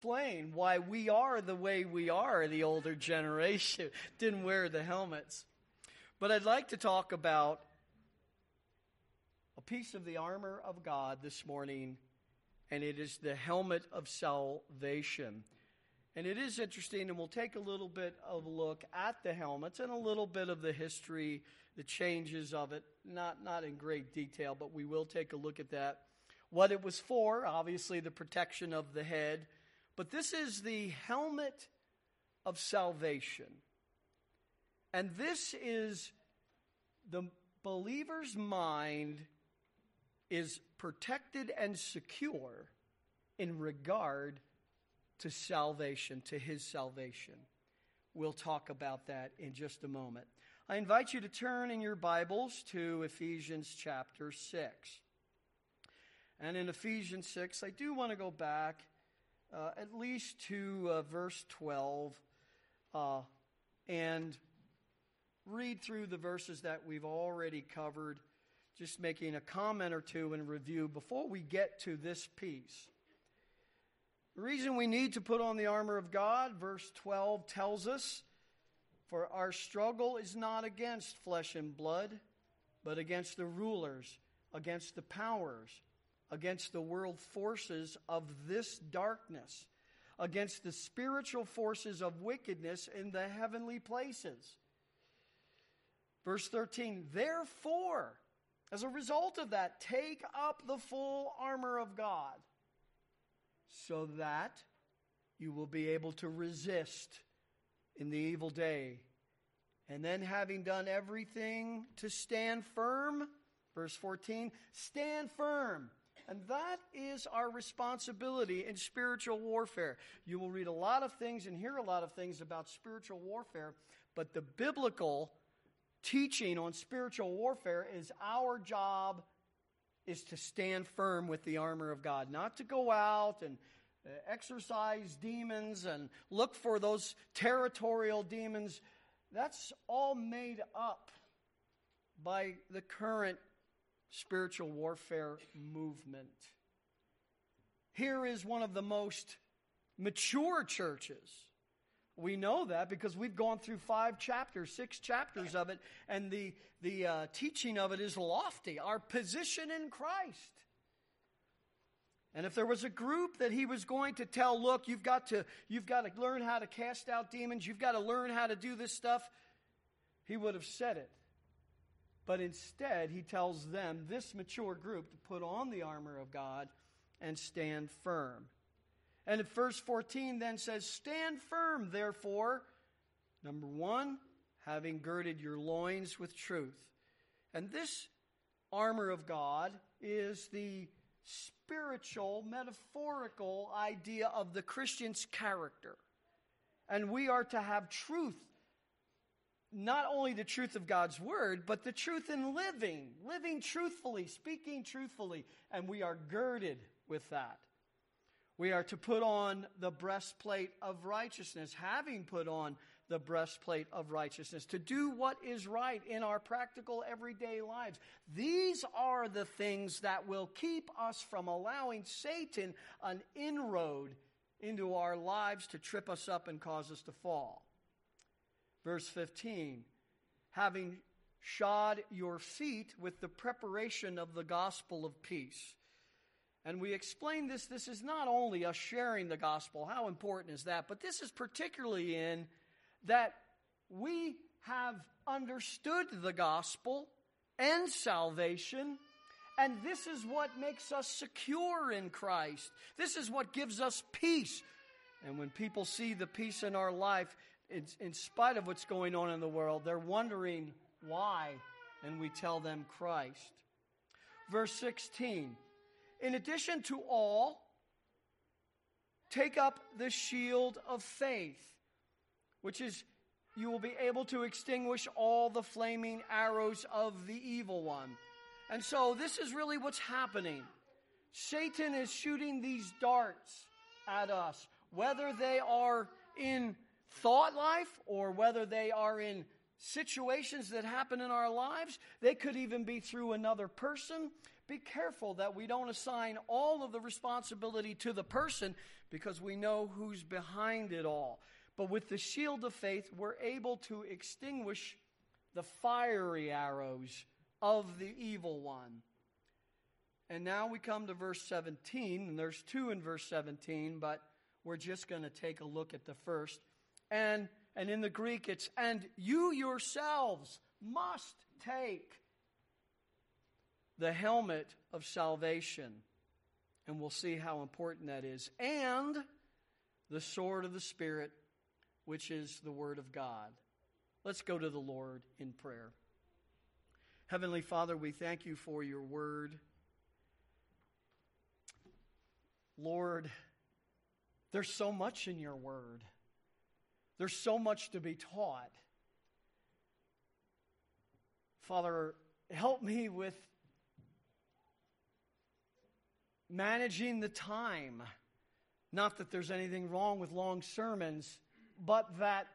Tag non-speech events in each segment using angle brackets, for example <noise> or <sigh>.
explain why we are the way we are, the older generation <laughs> didn't wear the helmets. But I'd like to talk about a piece of the armor of God this morning, and it is the helmet of salvation. And it is interesting, and we'll take a little bit of a look at the helmets and a little bit of the history, the changes of it, not, not in great detail, but we will take a look at that. What it was for, obviously, the protection of the head. But this is the helmet of salvation. And this is the believer's mind is protected and secure in regard to salvation, to his salvation. We'll talk about that in just a moment. I invite you to turn in your Bibles to Ephesians chapter 6. And in Ephesians 6, I do want to go back uh, at least to uh, verse 12 uh, and read through the verses that we've already covered, just making a comment or two in review before we get to this piece. The reason we need to put on the armor of God, verse 12 tells us, for our struggle is not against flesh and blood, but against the rulers, against the powers, against the world forces of this darkness, against the spiritual forces of wickedness in the heavenly places. Verse 13, therefore, as a result of that, take up the full armor of God so that you will be able to resist in the evil day. And then, having done everything to stand firm, verse 14, stand firm. And that is our responsibility in spiritual warfare. You will read a lot of things and hear a lot of things about spiritual warfare, but the biblical teaching on spiritual warfare is our job is to stand firm with the armor of God, not to go out and uh, exorcise demons and look for those territorial demons. That's all made up by the current spiritual warfare movement. Here is one of the most mature churches. We know that because we've gone through five chapters, six chapters of it, and the, the uh, teaching of it is lofty. Our position in Christ. And if there was a group that he was going to tell, look, you've got to, you've got to learn how to cast out demons, you've got to learn how to do this stuff, he would have said it. But instead, he tells them, this mature group, to put on the armor of God and stand firm. And verse 14 then says, Stand firm, therefore. Number one, having girded your loins with truth. And this armor of God is the spiritual, metaphorical idea of the Christian's character. And we are to have truth not only the truth of God's word, but the truth in living, living truthfully, speaking truthfully, and we are girded with that. We are to put on the breastplate of righteousness, having put on the breastplate of righteousness, to do what is right in our practical everyday lives. These are the things that will keep us from allowing Satan an inroad into our lives to trip us up and cause us to fall. Verse 15, having shod your feet with the preparation of the gospel of peace. And we explain this. This is not only us sharing the gospel, how important is that? But this is particularly in that we have understood the gospel and salvation, and this is what makes us secure in Christ. This is what gives us peace. And when people see the peace in our life, in, in spite of what's going on in the world, they're wondering why, and we tell them Christ. Verse 16 In addition to all, take up the shield of faith, which is you will be able to extinguish all the flaming arrows of the evil one. And so, this is really what's happening. Satan is shooting these darts at us, whether they are in thought life or whether they are in situations that happen in our lives. They could even be through another person. Be careful that we don't assign all of the responsibility to the person because we know who's behind it all. But with the shield of faith, we're able to extinguish the fiery arrows of the evil one. And now we come to verse 17, and there's two in verse 17, but we're just going to take a look at the first. And and in the Greek it's and you yourselves must take the helmet of salvation. And we'll see how important that is. And the sword of the Spirit, which is the Word of God. Let's go to the Lord in prayer. Heavenly Father, we thank you for your Word. Lord, there's so much in your Word. There's so much to be taught. Father, help me with managing the time. Not that there's anything wrong with long sermons, but that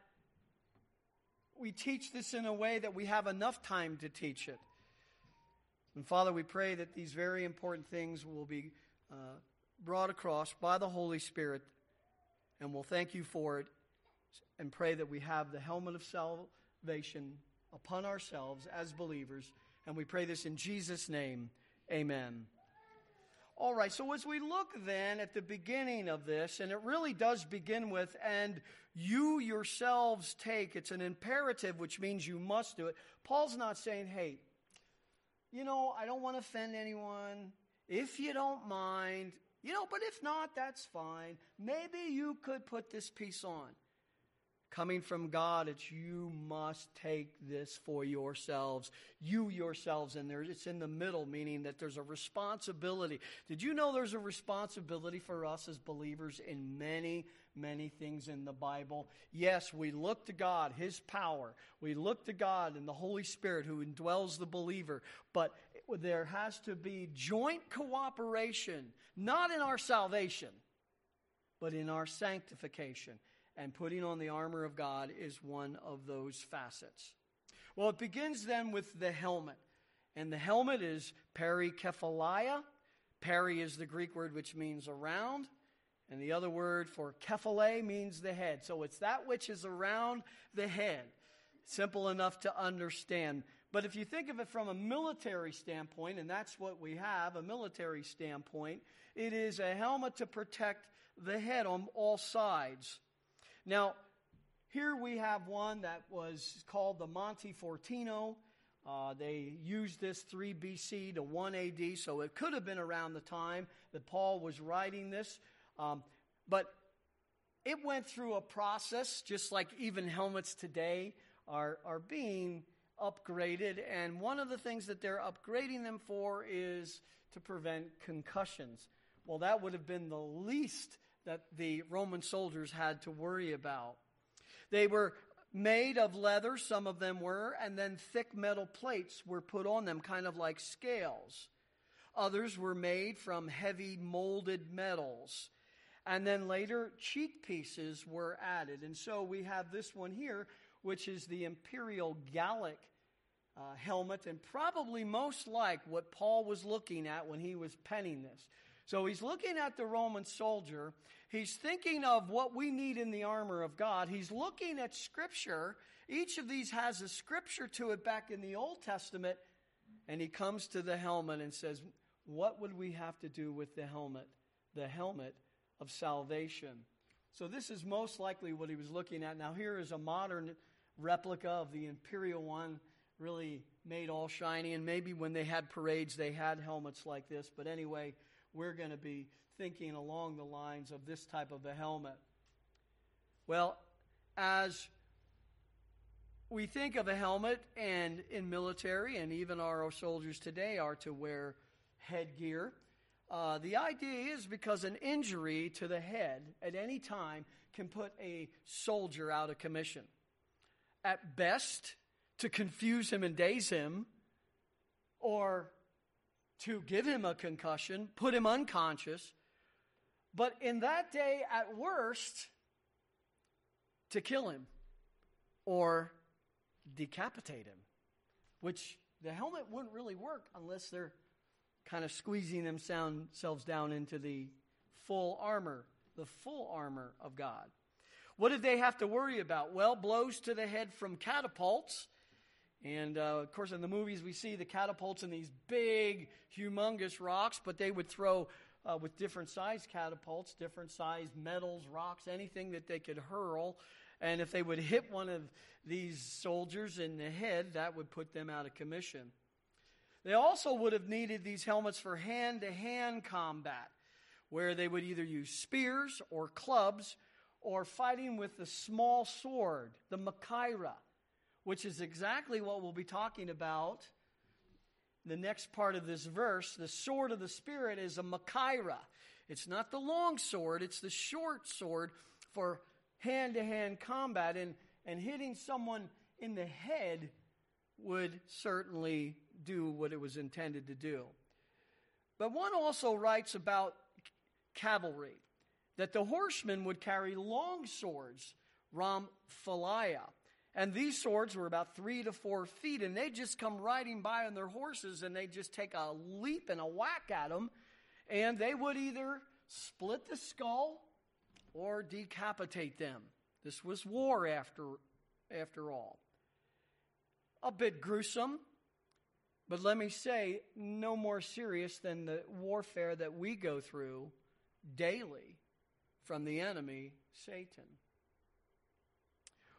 we teach this in a way that we have enough time to teach it. And Father, we pray that these very important things will be uh, brought across by the Holy Spirit, and we'll thank you for it and pray that we have the helmet of salvation upon ourselves as believers. And we pray this in Jesus' name. Amen. All right, so as we look then at the beginning of this, and it really does begin with, and you yourselves take, it's an imperative, which means you must do it. Paul's not saying, hey, you know, I don't want to offend anyone. If you don't mind, you know, but if not, that's fine. Maybe you could put this piece on coming from God, it's you must take this for yourselves. You yourselves, and there it's in the middle, meaning that there's a responsibility. Did you know there's a responsibility for us as believers in many, many things in the Bible? Yes, we look to God, His power. We look to God and the Holy Spirit who indwells the believer. But there has to be joint cooperation, not in our salvation, but in our sanctification and putting on the armor of God is one of those facets. Well, it begins then with the helmet. And the helmet is perikephaleia. Peri is the Greek word which means around. And the other word for kephale means the head. So it's that which is around the head. Simple enough to understand. But if you think of it from a military standpoint, and that's what we have, a military standpoint, it is a helmet to protect the head on all sides. Now, here we have one that was called the Monte Fortino. Uh, they used this 3 BC to 1 AD, so it could have been around the time that Paul was writing this. Um, but it went through a process, just like even helmets today are, are being upgraded. And one of the things that they're upgrading them for is to prevent concussions. Well, that would have been the least that the Roman soldiers had to worry about. They were made of leather, some of them were, and then thick metal plates were put on them, kind of like scales. Others were made from heavy molded metals. And then later, cheek pieces were added. And so we have this one here, which is the imperial Gallic uh, helmet, and probably most like what Paul was looking at when he was penning this. So he's looking at the Roman soldier. He's thinking of what we need in the armor of God. He's looking at Scripture. Each of these has a Scripture to it back in the Old Testament. And he comes to the helmet and says, What would we have to do with the helmet? The helmet of salvation. So this is most likely what he was looking at. Now, here is a modern replica of the imperial one, really made all shiny. And maybe when they had parades, they had helmets like this. But anyway, we're going to be thinking along the lines of this type of a helmet. Well, as we think of a helmet, and in military, and even our soldiers today are to wear headgear. Uh, the idea is because an injury to the head at any time can put a soldier out of commission. At best, to confuse him and daze him, or to give him a concussion, put him unconscious, but in that day, at worst, to kill him or decapitate him, which the helmet wouldn't really work unless they're kind of squeezing themselves down into the full armor, the full armor of God. What did they have to worry about? Well, blows to the head from catapults. And uh, of course, in the movies, we see the catapults in these big, humongous rocks, but they would throw uh, with different size catapults, different size metals, rocks, anything that they could hurl. And if they would hit one of these soldiers in the head, that would put them out of commission. They also would have needed these helmets for hand to hand combat, where they would either use spears or clubs or fighting with the small sword, the Machaira, which is exactly what we'll be talking about. The next part of this verse, the sword of the Spirit is a Machaira. It's not the long sword, it's the short sword for hand to hand combat. And, and hitting someone in the head would certainly do what it was intended to do. But one also writes about cavalry that the horsemen would carry long swords, rhomphalia. And these swords were about three to four feet, and they'd just come riding by on their horses, and they'd just take a leap and a whack at them, and they would either split the skull or decapitate them. This was war after, after all. A bit gruesome, but let me say, no more serious than the warfare that we go through daily from the enemy, Satan.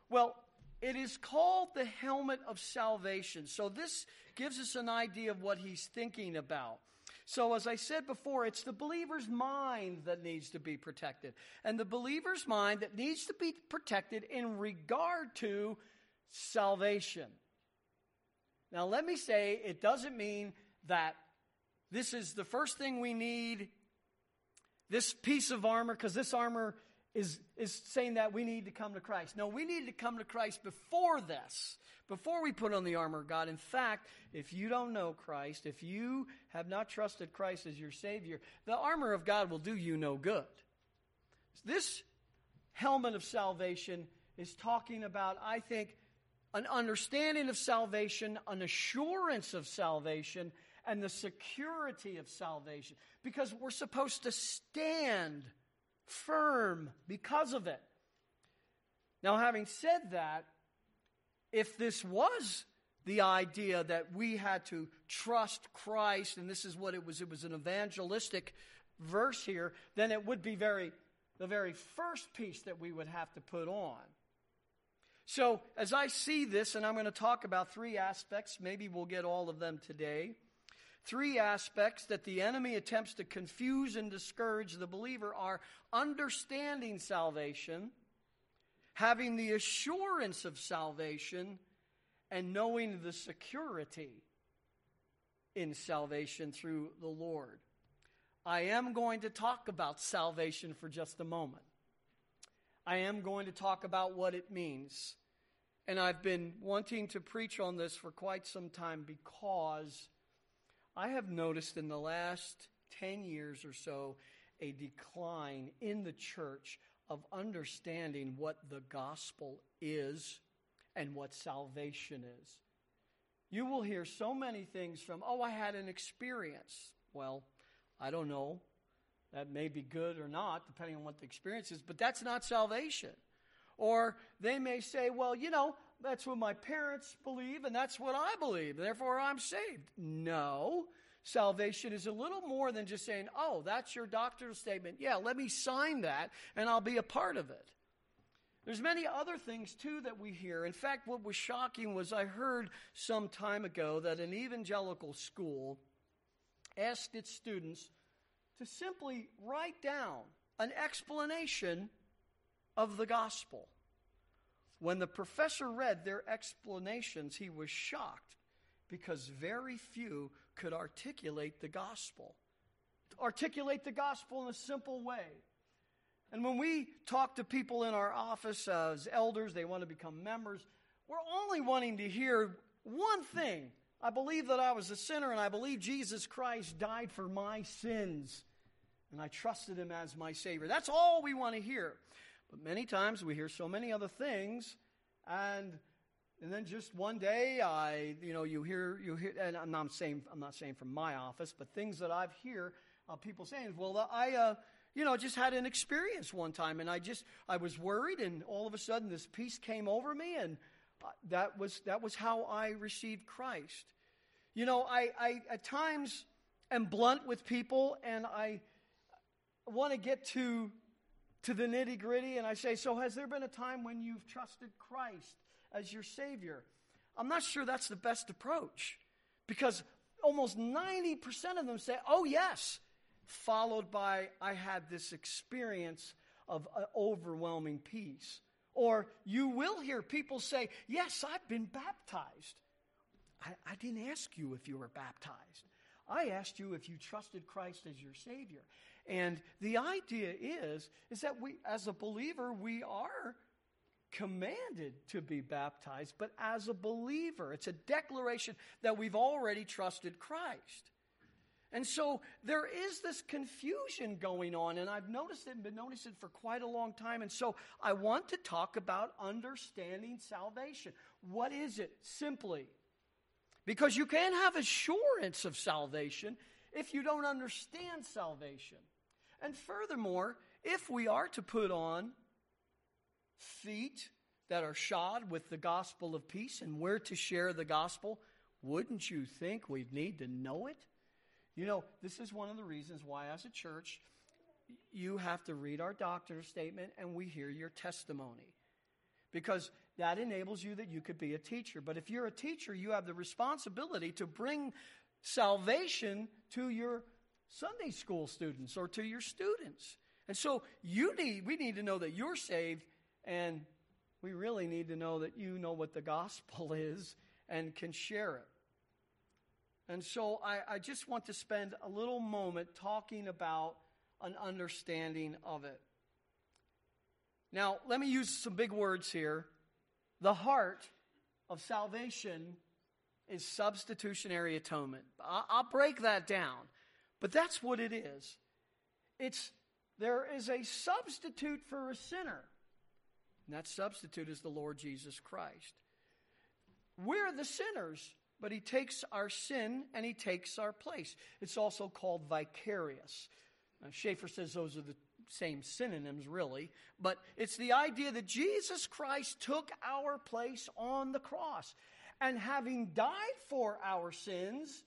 Well, it is called the helmet of salvation. So this gives us an idea of what he's thinking about. So, as I said before, it's the believer's mind that needs to be protected. And the believer's mind that needs to be protected in regard to salvation. Now, let me say, it doesn't mean that this is the first thing we need this piece of armor, because this armor is, is saying that we need to come to Christ. No, we need to come to Christ before this, before we put on the armor of God. In fact, if you don't know Christ, if you have not trusted Christ as your Savior, the armor of God will do you no good. This helmet of salvation is talking about, I think, an understanding of salvation, an assurance of salvation, and the security of salvation because we're supposed to stand firm because of it. Now, having said that, if this was the idea that we had to trust Christ, and this is what it was, it was an evangelistic verse here, then it would be very the very first piece that we would have to put on. So, as I see this, and I'm going to talk about three aspects, maybe we'll get all of them today three aspects that the enemy attempts to confuse and discourage the believer are understanding salvation, having the assurance of salvation, and knowing the security in salvation through the Lord. I am going to talk about salvation for just a moment. I am going to talk about what it means. And I've been wanting to preach on this for quite some time because I have noticed in the last 10 years or so a decline in the church of understanding what the gospel is and what salvation is. You will hear so many things from, oh, I had an experience. Well, I don't know. That may be good or not, depending on what the experience is, but that's not salvation. Or they may say, well, you know, that's what my parents believe and that's what I believe. Therefore, I'm saved. No. Salvation is a little more than just saying, oh, that's your doctrinal statement. Yeah, let me sign that and I'll be a part of it. There's many other things too that we hear. In fact, what was shocking was I heard some time ago that an evangelical school asked its students to simply write down an explanation of the gospel. When the professor read their explanations, he was shocked because very few could articulate the gospel. Articulate the gospel in a simple way. And when we talk to people in our office as elders, they want to become members, we're only wanting to hear one thing. I believe that I was a sinner and I believe Jesus Christ died for my sins. And I trusted him as my Savior. That's all we want to hear. But many times we hear so many other things, and And then just one day, I, you know, you hear, you hear, and I'm not saying, I'm not saying from my office, but things that I've hear uh, people saying, well, I, uh, you know, just had an experience one time, and I just, I was worried, and all of a sudden, this peace came over me, and uh, that was that was how I received Christ. You know, I, I at times am blunt with people, and I want to get to to the nitty gritty, and I say, so has there been a time when you've trusted Christ as your Savior? I'm not sure that's the best approach because almost 90% of them say, oh, yes, followed by, I had this experience of uh, overwhelming peace. Or you will hear people say, Yes, I've been baptized. I, I didn't ask you if you were baptized. I asked you if you trusted Christ as your Savior. And the idea is, is that we, as a believer, we are commanded to be baptized, but as a believer, it's a declaration that we've already trusted Christ. And so there is this confusion going on, and I've noticed it and been noticing it for quite a long time. And so I want to talk about understanding salvation. What is it? Simply, because you can't have assurance of salvation if you don't understand salvation. And furthermore, if we are to put on feet that are shod with the gospel of peace and we're to share the gospel, wouldn't you think we'd need to know it? You know, this is one of the reasons why, as a church, you have to read our doctor's statement and we hear your testimony. Because that enables you that you could be a teacher. But if you're a teacher, you have the responsibility to bring salvation to your Sunday school students or to your students. And so you need we need to know that you're saved and we really need to know that you know what the gospel <laughs> is and can share it. And so I, I just want to spend a little moment talking about an understanding of it. Now, let me use some big words here. The heart of salvation is substitutionary atonement. I'll break that down, but that's what it is. It's there is a substitute for a sinner, and that substitute is the Lord Jesus Christ. We're the sinners but he takes our sin and he takes our place. It's also called vicarious. Now, Schaeffer says those are the same synonyms, really, but it's the idea that Jesus Christ took our place on the cross. And having died for our sins,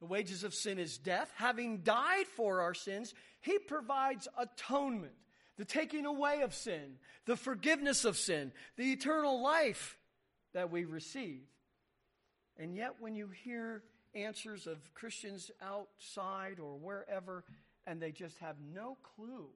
the wages of sin is death. Having died for our sins, he provides atonement, the taking away of sin, the forgiveness of sin, the eternal life that we receive. And yet, when you hear answers of Christians outside or wherever, and they just have no clue,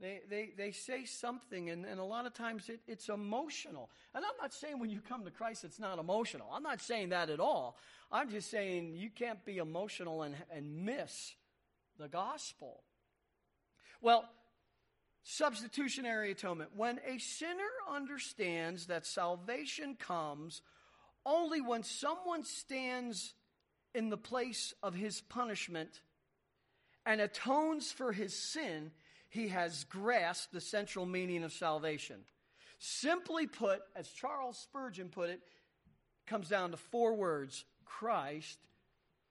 they, they, they say something, and, and a lot of times it, it's emotional. And I'm not saying when you come to Christ it's not emotional. I'm not saying that at all. I'm just saying you can't be emotional and, and miss the gospel. Well, substitutionary atonement. When a sinner understands that salvation comes only when someone stands in the place of his punishment and atones for his sin, he has grasped the central meaning of salvation. Simply put, as Charles Spurgeon put it, comes down to four words Christ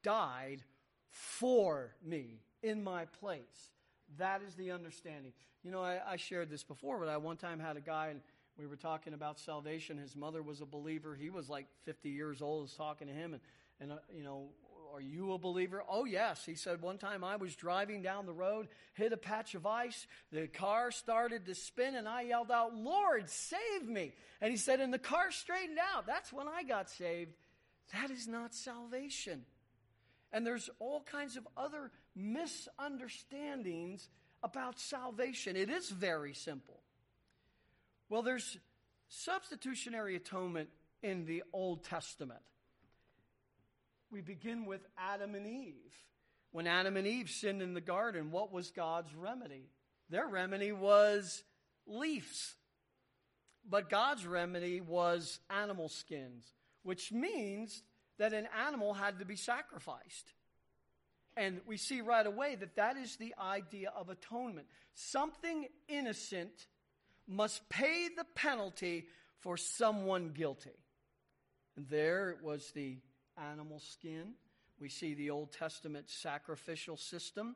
died for me in my place. That is the understanding. You know, I, I shared this before, but I one time had a guy, and we were talking about salvation. His mother was a believer. He was like 50 years old. I was talking to him, and, and uh, you know, are you a believer? Oh, yes. He said, one time I was driving down the road, hit a patch of ice. The car started to spin, and I yelled out, Lord, save me. And he said, and the car straightened out. That's when I got saved. That is not salvation. And there's all kinds of other misunderstandings about salvation. It is very simple. Well, there's substitutionary atonement in the Old Testament. We begin with Adam and Eve. When Adam and Eve sinned in the garden, what was God's remedy? Their remedy was leaves. But God's remedy was animal skins, which means that an animal had to be sacrificed. And we see right away that that is the idea of atonement. Something innocent must pay the penalty for someone guilty. And there it was the animal skin. We see the Old Testament sacrificial system.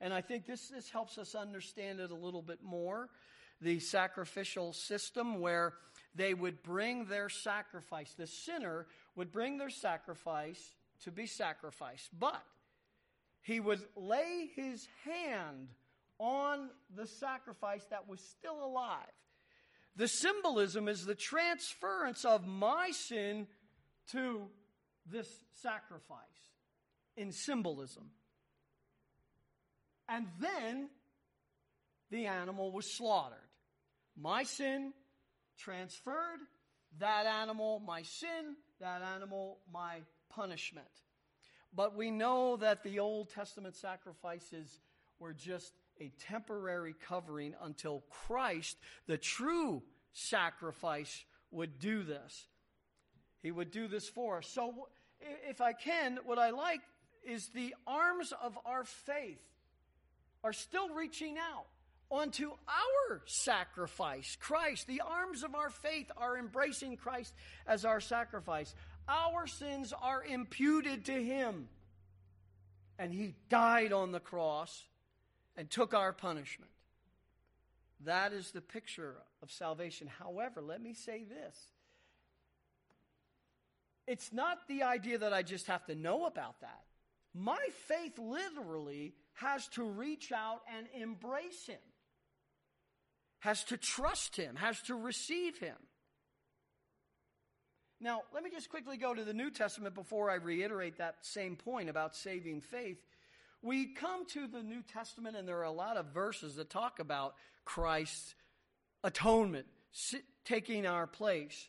And I think this, this helps us understand it a little bit more. The sacrificial system where they would bring their sacrifice, the sinner would bring their sacrifice to be sacrificed, but he would lay his hand on the sacrifice that was still alive. The symbolism is the transference of my sin to this sacrifice in symbolism. And then the animal was slaughtered. My sin transferred, that animal, my sin, that animal, my punishment. But we know that the Old Testament sacrifices were just a temporary covering until Christ, the true sacrifice, would do this. He would do this for us. So, if I can, what I like is the arms of our faith are still reaching out onto our sacrifice, Christ. The arms of our faith are embracing Christ as our sacrifice. Our sins are imputed to Him. And He died on the cross and took our punishment. That is the picture of salvation. However, let me say this it's not the idea that I just have to know about that. My faith literally has to reach out and embrace Him has to trust him, has to receive him. Now, let me just quickly go to the New Testament before I reiterate that same point about saving faith. We come to the New Testament, and there are a lot of verses that talk about Christ's atonement, taking our place.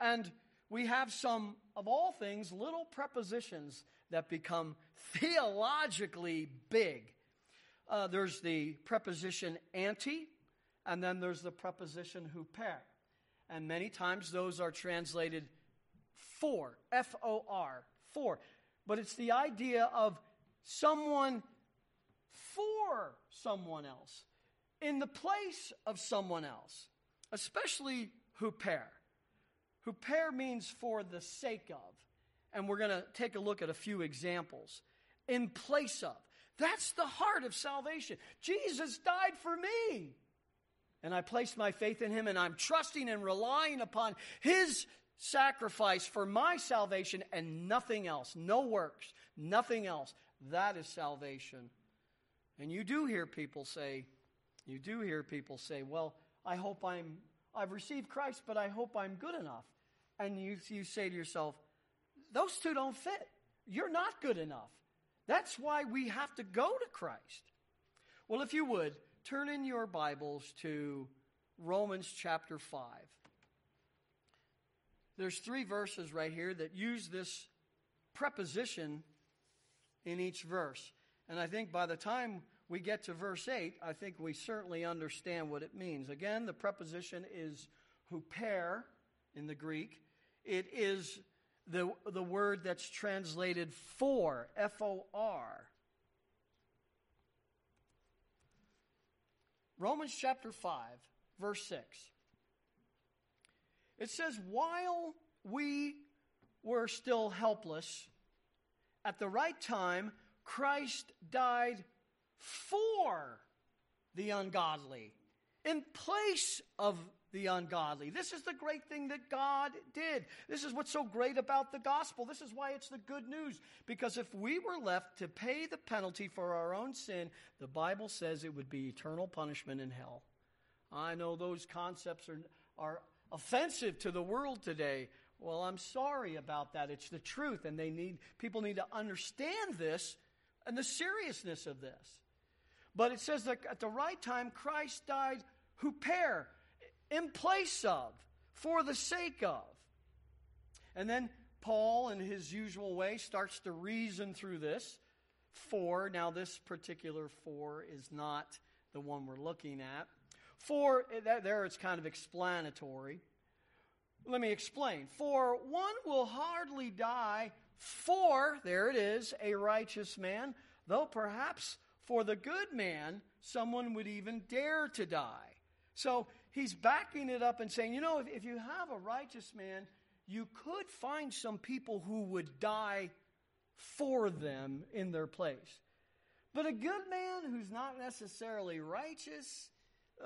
And we have some, of all things, little prepositions that become theologically big. Uh, there's the preposition anti, and then there's the preposition huper. And many times those are translated for, F O R, for. But it's the idea of someone for someone else, in the place of someone else, especially huper. Huper means for the sake of. And we're going to take a look at a few examples. In place of. That's the heart of salvation. Jesus died for me and I place my faith in Him, and I'm trusting and relying upon His sacrifice for my salvation and nothing else. No works, nothing else. That is salvation. And you do hear people say, you do hear people say, well, I hope I'm, I've received Christ, but I hope I'm good enough. And you, you say to yourself, those two don't fit. You're not good enough. That's why we have to go to Christ. Well, if you would, turn in your Bibles to Romans chapter 5. There's three verses right here that use this preposition in each verse. And I think by the time we get to verse 8, I think we certainly understand what it means. Again, the preposition is huper in the Greek. It is the, the word that's translated for, F O R. Romans chapter 5, verse 6. It says, While we were still helpless, at the right time, Christ died for the ungodly, in place of the ungodly. This is the great thing that God did. This is what's so great about the gospel. This is why it's the good news. Because if we were left to pay the penalty for our own sin, the Bible says it would be eternal punishment in hell. I know those concepts are, are offensive to the world today. Well, I'm sorry about that. It's the truth, and they need people need to understand this and the seriousness of this. But it says that at the right time, Christ died huper, in place of, for the sake of. And then Paul, in his usual way, starts to reason through this. For, now this particular for is not the one we're looking at. For, eh, there it's kind of explanatory. Let me explain. For one will hardly die for, there it is, a righteous man, though perhaps for the good man, someone would even dare to die. So he's backing it up and saying, you know, if, if you have a righteous man, you could find some people who would die for them in their place. But a good man who's not necessarily righteous,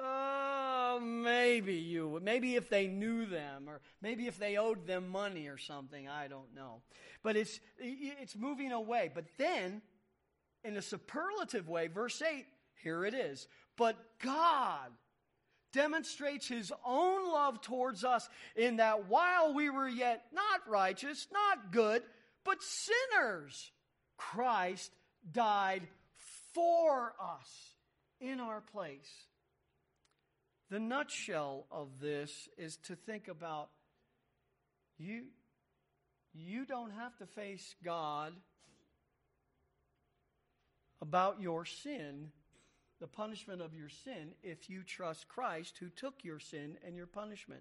uh, maybe you. Maybe if they knew them, or maybe if they owed them money or something. I don't know. But it's, it's moving away. But then, in a superlative way, verse 8, here it is. But God demonstrates his own love towards us in that while we were yet not righteous, not good, but sinners, Christ died for us in our place. The nutshell of this is to think about you you don't have to face God about your sin, the punishment of your sin, if you trust Christ who took your sin and your punishment.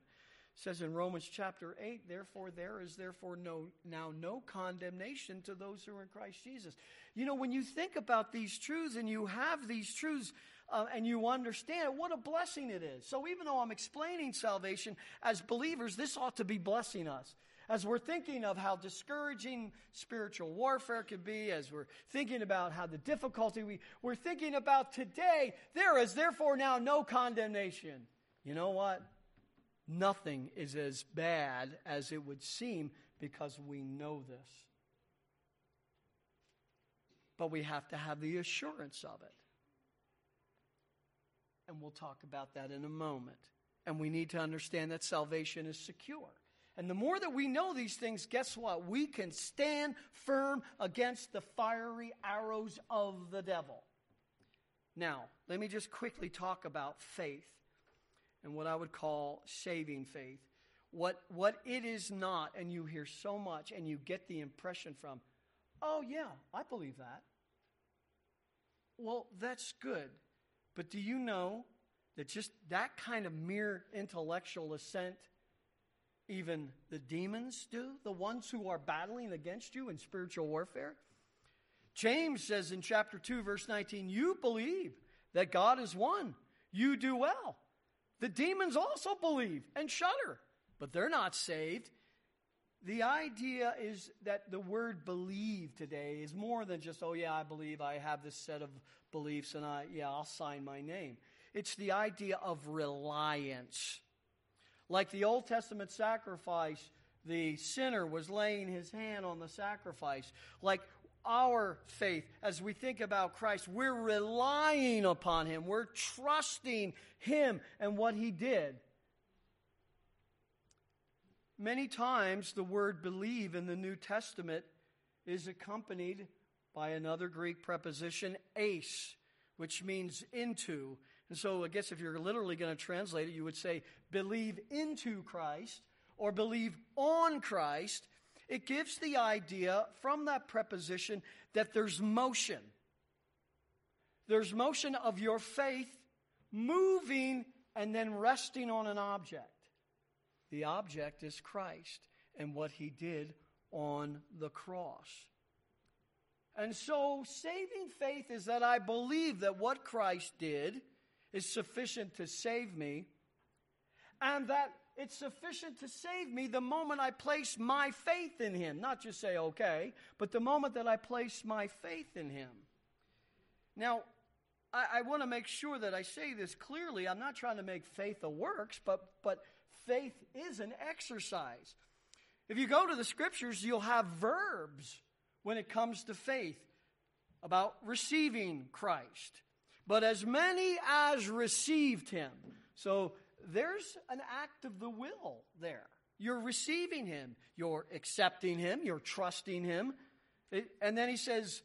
It says in Romans chapter 8, therefore there is therefore no now no condemnation to those who are in Christ Jesus. You know, when you think about these truths and you have these truths uh, and you understand what a blessing it is. So even though I'm explaining salvation as believers, this ought to be blessing us. As we're thinking of how discouraging spiritual warfare could be, as we're thinking about how the difficulty we, we're thinking about today, there is therefore now no condemnation. You know what? Nothing is as bad as it would seem because we know this. But we have to have the assurance of it. And we'll talk about that in a moment. And we need to understand that salvation is secure. And the more that we know these things, guess what? We can stand firm against the fiery arrows of the devil. Now, let me just quickly talk about faith and what I would call saving faith. What, what it is not, and you hear so much, and you get the impression from, oh, yeah, I believe that. Well, that's good. But do you know that just that kind of mere intellectual assent, even the demons do, the ones who are battling against you in spiritual warfare? James says in chapter 2, verse 19, You believe that God is one. You do well. The demons also believe and shudder, but they're not saved. The idea is that the word believe today is more than just, oh, yeah, I believe I have this set of beliefs and I, yeah, I'll sign my name. It's the idea of reliance. Like the Old Testament sacrifice, the sinner was laying his hand on the sacrifice. Like our faith, as we think about Christ, we're relying upon him, we're trusting him and what he did. Many times the word believe in the New Testament is accompanied by another Greek preposition, eis, which means into. And so I guess if you're literally going to translate it, you would say believe into Christ or believe on Christ. It gives the idea from that preposition that there's motion. There's motion of your faith moving and then resting on an object. The object is Christ and what he did on the cross. And so, saving faith is that I believe that what Christ did is sufficient to save me, and that it's sufficient to save me the moment I place my faith in Him. Not just say, okay, but the moment that I place my faith in Him. Now, I, I want to make sure that I say this clearly. I'm not trying to make faith a works, but, but faith is an exercise. If you go to the scriptures, you'll have verbs when it comes to faith about receiving Christ. But as many as received him. So there's an act of the will there. You're receiving him, you're accepting him, you're trusting him. and then he says,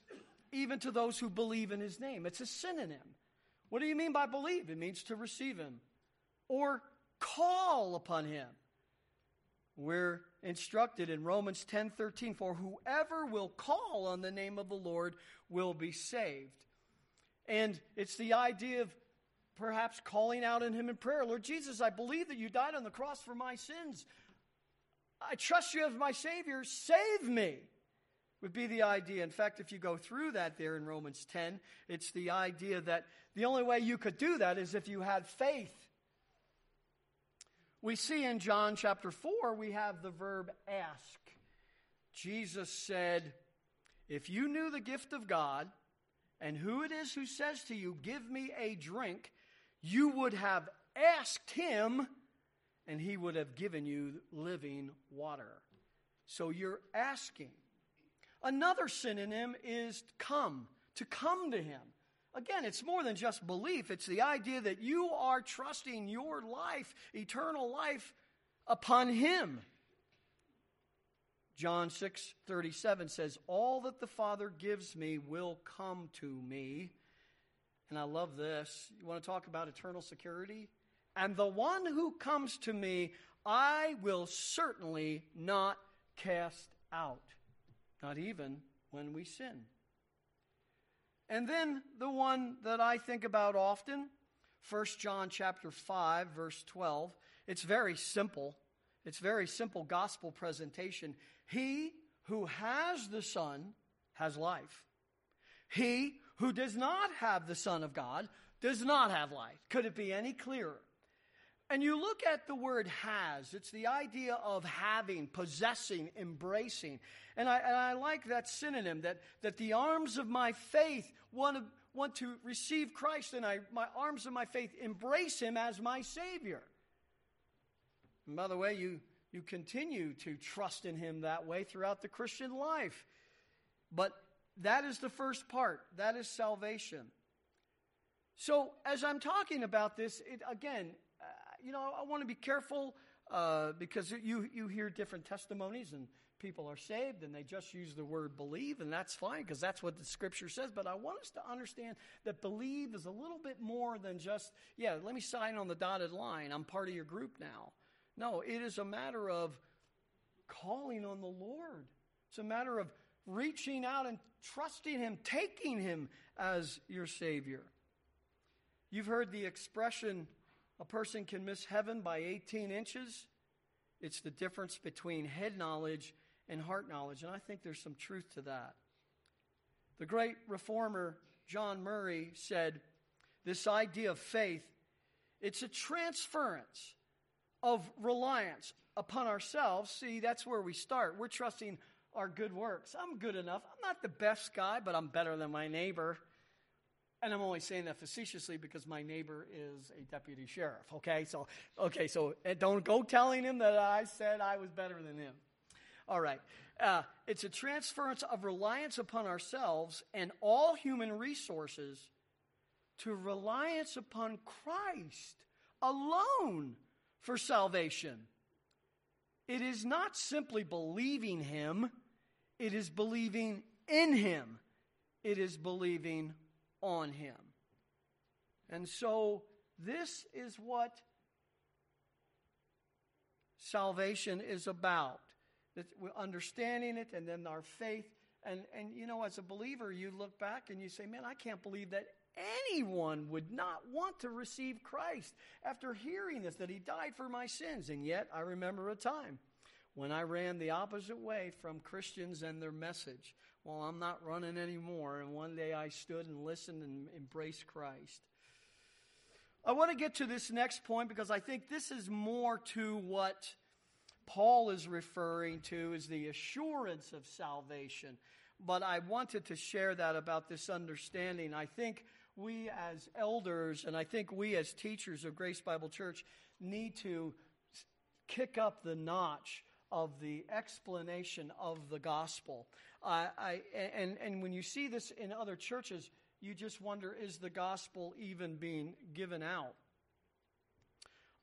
even to those who believe in his name. It's a synonym. What do you mean by believe? It means to receive him or call upon him. We're instructed in Romans 10:13 for whoever will call on the name of the Lord will be saved. And it's the idea of perhaps calling out in him in prayer, Lord Jesus, I believe that you died on the cross for my sins. I trust you as my savior, save me. Would be the idea. In fact, if you go through that there in Romans 10, it's the idea that the only way you could do that is if you had faith We see in John chapter 4, we have the verb ask. Jesus said, If you knew the gift of God and who it is who says to you, Give me a drink, you would have asked him, and he would have given you living water. So you're asking. Another synonym is come, to come to him. Again, it's more than just belief. It's the idea that you are trusting your life, eternal life, upon him. John 6 37 says, All that the Father gives me will come to me. And I love this. You want to talk about eternal security? And the one who comes to me, I will certainly not cast out, not even when we sin. And then the one that I think about often, 1 John chapter 5 verse 12. It's very simple. It's very simple gospel presentation. He who has the Son has life. He who does not have the Son of God does not have life. Could it be any clearer? And you look at the word has, it's the idea of having, possessing, embracing. And I, and I like that synonym that, that the arms of my faith want to, want to receive Christ, and I, my arms of my faith embrace him as my Savior. And by the way, you, you continue to trust in him that way throughout the Christian life. But that is the first part, that is salvation. So, as I'm talking about this, it, again, you know, I want to be careful uh, because you, you hear different testimonies and people are saved and they just use the word believe, and that's fine because that's what the scripture says. But I want us to understand that believe is a little bit more than just, yeah, let me sign on the dotted line. I'm part of your group now. No, it is a matter of calling on the Lord. It's a matter of reaching out and trusting Him, taking Him as your Savior. You've heard the expression, a person can miss heaven by 18 inches. It's the difference between head knowledge and heart knowledge. And I think there's some truth to that. The great reformer John Murray said this idea of faith, it's a transference of reliance upon ourselves. See, that's where we start. We're trusting our good works. I'm good enough. I'm not the best guy, but I'm better than my neighbor. And I'm only saying that facetiously because my neighbor is a deputy sheriff. Okay, so okay, so don't go telling him that I said I was better than him. All right, uh, it's a transference of reliance upon ourselves and all human resources to reliance upon Christ alone for salvation. It is not simply believing Him; it is believing in Him. It is believing on him. And so this is what salvation is about. Understanding it and then our faith. And, and you know, as a believer, you look back and you say, man, I can't believe that anyone would not want to receive Christ after hearing this, that he died for my sins. And yet, I remember a time when I ran the opposite way from Christians and their message. Well, I'm not running anymore. And one day I stood and listened and embraced Christ. I want to get to this next point because I think this is more to what Paul is referring to as the assurance of salvation. But I wanted to share that about this understanding. I think we as elders and I think we as teachers of Grace Bible Church need to kick up the notch of the explanation of the gospel. I, and, and when you see this in other churches, you just wonder is the gospel even being given out?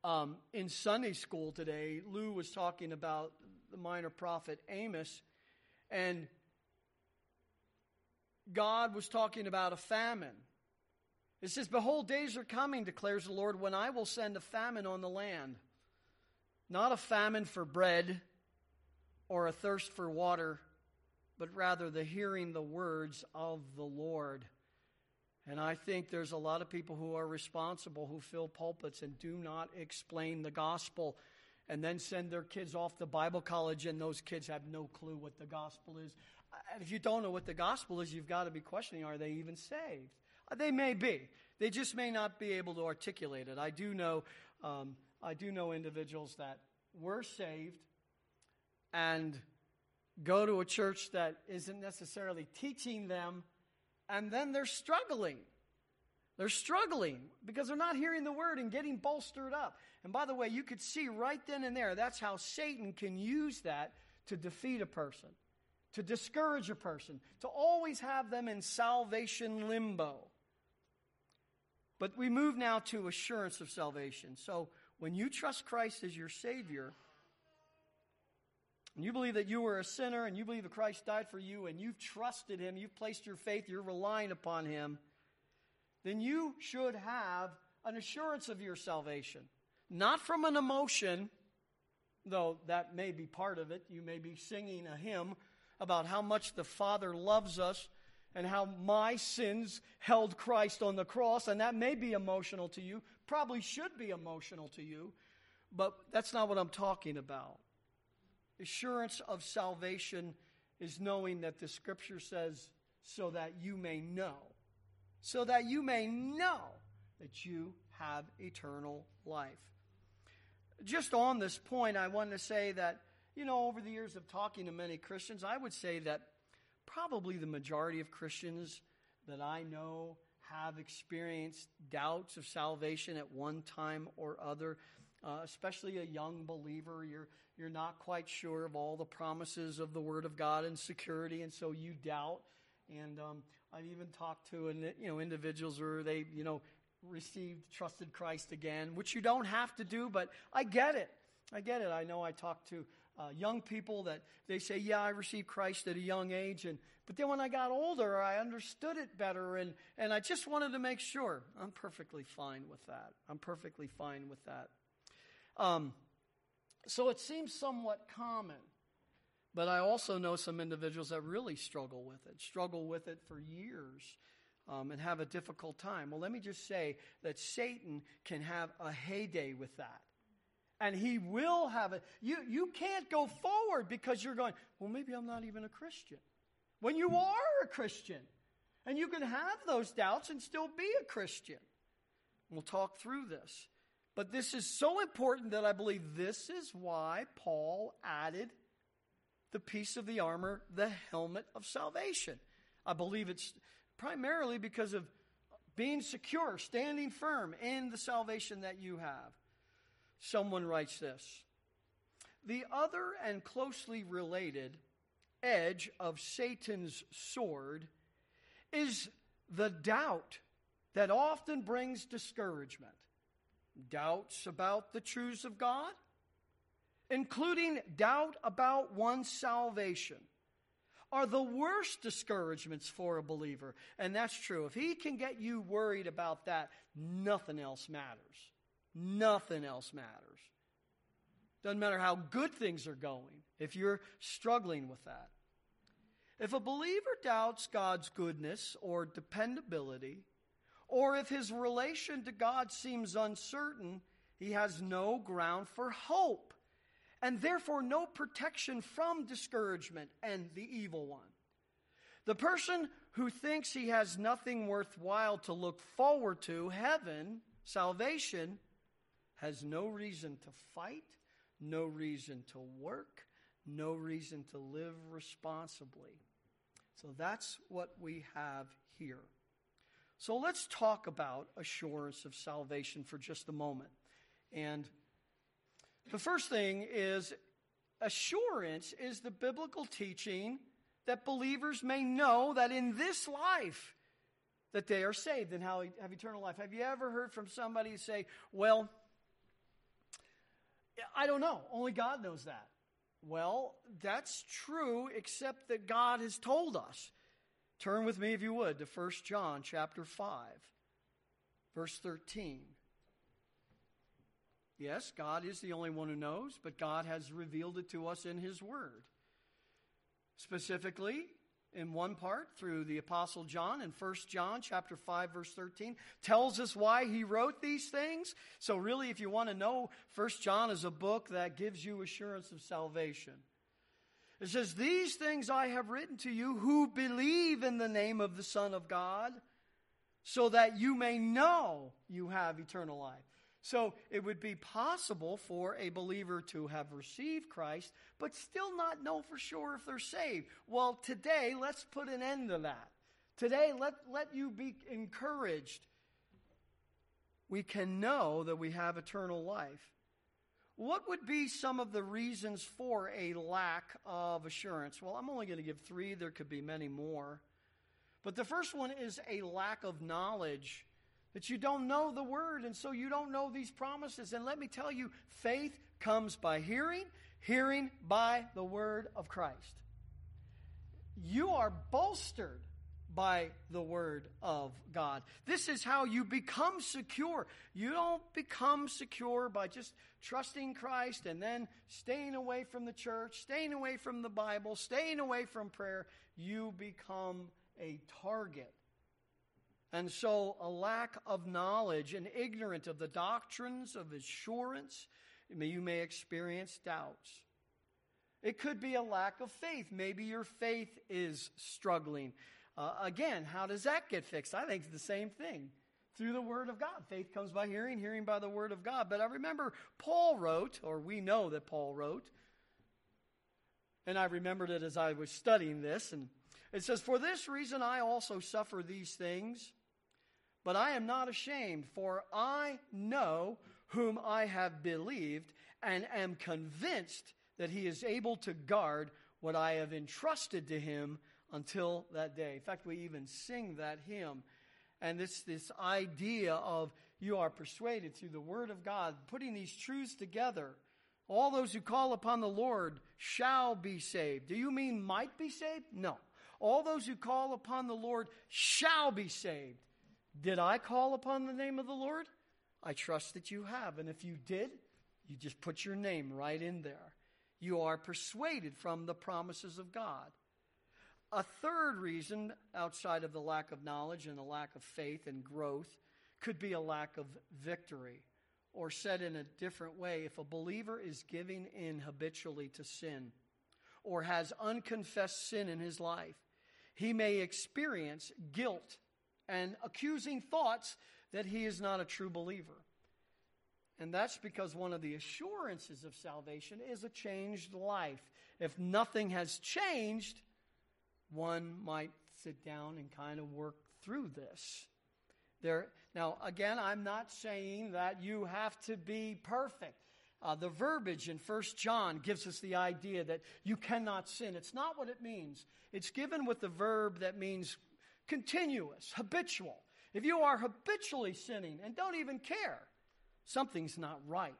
Um, in Sunday school today, Lou was talking about the minor prophet Amos, and God was talking about a famine. It says, Behold, days are coming, declares the Lord, when I will send a famine on the land. Not a famine for bread or a thirst for water, but rather the hearing the words of the Lord. And I think there's a lot of people who are responsible who fill pulpits and do not explain the gospel and then send their kids off to Bible college, and those kids have no clue what the gospel is. And if you don't know what the gospel is, you've got to be questioning are they even saved? Uh, they may be. They just may not be able to articulate it. I do know um, I do know individuals that were saved and go to a church that isn't necessarily teaching them, and then they're struggling. They're struggling because they're not hearing the word and getting bolstered up. And by the way, you could see right then and there that's how Satan can use that to defeat a person, to discourage a person, to always have them in salvation limbo. But we move now to assurance of salvation. So when you trust Christ as your Savior, and you believe that you were a sinner and you believe that Christ died for you and you've trusted Him, you've placed your faith, you're relying upon Him, then you should have an assurance of your salvation. Not from an emotion, though that may be part of it. You may be singing a hymn about how much the Father loves us and how my sins held Christ on the cross, and that may be emotional to you, probably should be emotional to you, but that's not what I'm talking about. Assurance of salvation is knowing that the scripture says, so that you may know, so that you may know that you have eternal life. Just on this point, I want to say that, you know, over the years of talking to many Christians, I would say that probably the majority of Christians that I know have experienced doubts of salvation at one time or other. Uh, especially a young believer, you're you're not quite sure of all the promises of the Word of God and security, and so you doubt. And um, I've even talked to you know individuals where they you know received trusted Christ again, which you don't have to do, but I get it. I get it. I know I talked to uh, young people that they say, "Yeah, I received Christ at a young age," and but then when I got older, I understood it better, and and I just wanted to make sure. I'm perfectly fine with that. I'm perfectly fine with that. Um, so it seems somewhat common, but I also know some individuals that really struggle with it, struggle with it for years. Um, and have a difficult time. Well, let me just say that Satan can have a heyday with that and he will have it. You, you can't go forward because you're going, well, maybe I'm not even a Christian. When you are a Christian, and you can have those doubts and still be a Christian. We'll talk through this. But this is so important that I believe this is why Paul added the piece of the armor, the helmet of salvation. I believe it's primarily because of being secure, standing firm in the salvation that you have. Someone writes this The other and closely related edge of Satan's sword is the doubt that often brings discouragement. Doubts about the truths of God, including doubt about one's salvation, are the worst discouragements for a believer. And that's true. If he can get you worried about that, nothing else matters. Nothing else matters. Doesn't matter how good things are going if you're struggling with that. If a believer doubts God's goodness or dependability, or if his relation to God seems uncertain, he has no ground for hope, and therefore no protection from discouragement and the evil one. The person who thinks he has nothing worthwhile to look forward to, heaven, salvation, has no reason to fight, no reason to work, no reason to live responsibly. So that's what we have here. So let's talk about assurance of salvation for just a moment. And the first thing is assurance is the biblical teaching that believers may know that in this life that they are saved and have eternal life. Have you ever heard from somebody say, "Well, I don't know. Only God knows that. Well, that's true, except that God has told us. Turn with me, if you would, to 1 John chapter 5, verse 13. Yes, God is the only one who knows, but God has revealed it to us in His Word. Specifically, in one part through the apostle John in 1 John chapter 5 verse 13 tells us why he wrote these things. So really if you want to know 1 John is a book that gives you assurance of salvation. It says these things I have written to you who believe in the name of the Son of God so that you may know you have eternal life. So it would be possible for a believer to have received Christ, but still not know for sure if they're saved. Well, today, let's put an end to that. Today, let, let you be encouraged. We can know that we have eternal life. What would be some of the reasons for a lack of assurance? Well, I'm only going to give three, there could be many more. But the first one is a lack of knowledge that you don't know the word, and so you don't know these promises. And let me tell you, faith comes by hearing, hearing by the word of Christ. You are bolstered by the word of God. This is how you become secure. You don't become secure by just trusting Christ and then staying away from the church, staying away from the Bible, staying away from prayer. You become a target and so, a lack of knowledge and ignorant of the doctrines of assurance, you may experience doubts. It could be a lack of faith. Maybe your faith is struggling. Uh, again, how does that get fixed? I think it's the same thing. Through the Word of God. Faith comes by hearing, hearing by the Word of God. But I remember Paul wrote, or we know that Paul wrote, and I remembered it as I was studying this, and it says, For this reason I also suffer these things. But I am not ashamed, for I know whom I have believed and am convinced that he is able to guard what I have entrusted to him until that day. In fact, we even sing that hymn. And this, this idea of you are persuaded through the Word of God, putting these truths together. All those who call upon the Lord shall be saved. Do you mean might be saved? No. All those who call upon the Lord shall be saved. Did I call upon the name of the Lord? I trust that you have. And if you did, you just put your name right in there. You are persuaded from the promises of God. A third reason, outside of the lack of knowledge and the lack of faith and growth, could be a lack of victory. Or said in a different way, if a believer is giving in habitually to sin or has unconfessed sin in his life, he may experience guilt and accusing thoughts that he is not a true believer. And that's because one of the assurances of salvation is a changed life. If nothing has changed, one might sit down and kind of work through this. There, now, again, I'm not saying that you have to be perfect. Uh, the verbiage in First John gives us the idea that you cannot sin. It's not what it means. It's given with the verb that means continuous, habitual. If you are habitually sinning and don't even care, something's not right.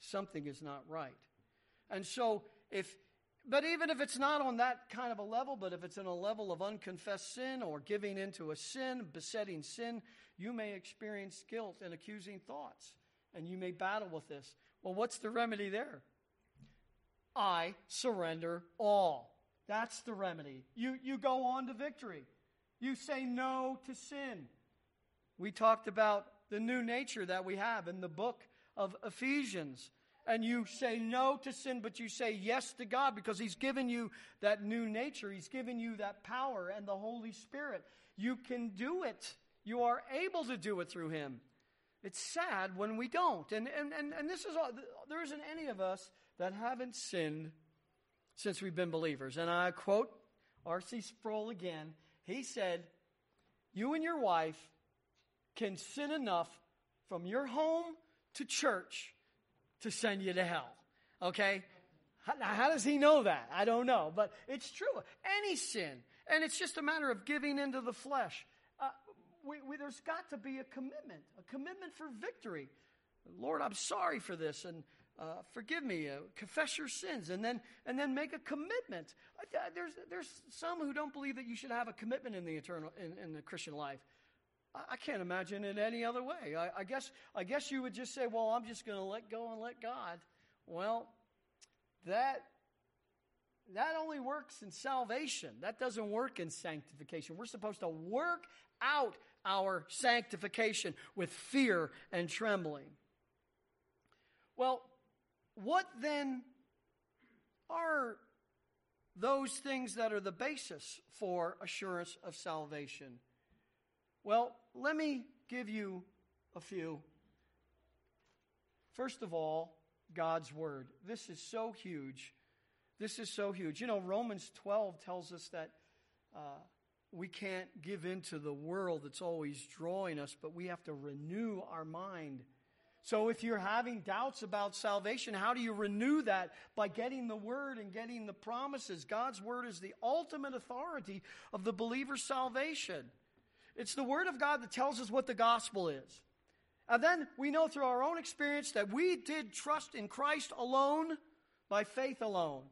Something is not right. And so, if, but even if it's not on that kind of a level, but if it's in a level of unconfessed sin or giving into a sin, besetting sin, you may experience guilt and accusing thoughts. And you may battle with this. Well, what's the remedy there? I surrender all. That's the remedy. You, you go on to victory. You say no to sin. We talked about the new nature that we have in the book of Ephesians. And you say no to sin, but you say yes to God because He's given you that new nature. He's given you that power and the Holy Spirit. You can do it. You are able to do it through Him. It's sad when we don't. And, and, and, and this is all, there isn't any of us that haven't sinned since we've been believers. And I quote R.C. Sproul again he said, You and your wife can sin enough from your home to church to send you to hell. Okay? How, how does he know that? I don't know. But it's true. Any sin. And it's just a matter of giving into the flesh. We, we, there's got to be a commitment, a commitment for victory. Lord, I'm sorry for this. And uh, forgive me, uh, confess your sins, and then and then make a commitment. There's there's some who don't believe that you should have a commitment in the eternal in, in the Christian life. I, I, can't imagine it any other way. I, I guess I guess you would just say, well, I'm just going to let go and let God. Well, that that only works in salvation. That doesn't work in sanctification. We're supposed to work out our sanctification with fear and trembling. Well, what then are those things that are the basis for assurance of salvation? Well, let me give you a few. First of all, God's Word. This is so huge. This is so huge. You know, Romans 12 tells us that uh, we can't give in to the world that's always drawing us, but we have to renew our mind. So if you're having doubts about salvation, how do you renew that? By getting the Word and getting the promises. God's Word is the ultimate authority of the believer's salvation. It's the Word of God that tells us what the gospel is. And then we know through our own experience that we did trust in Christ alone by faith alone.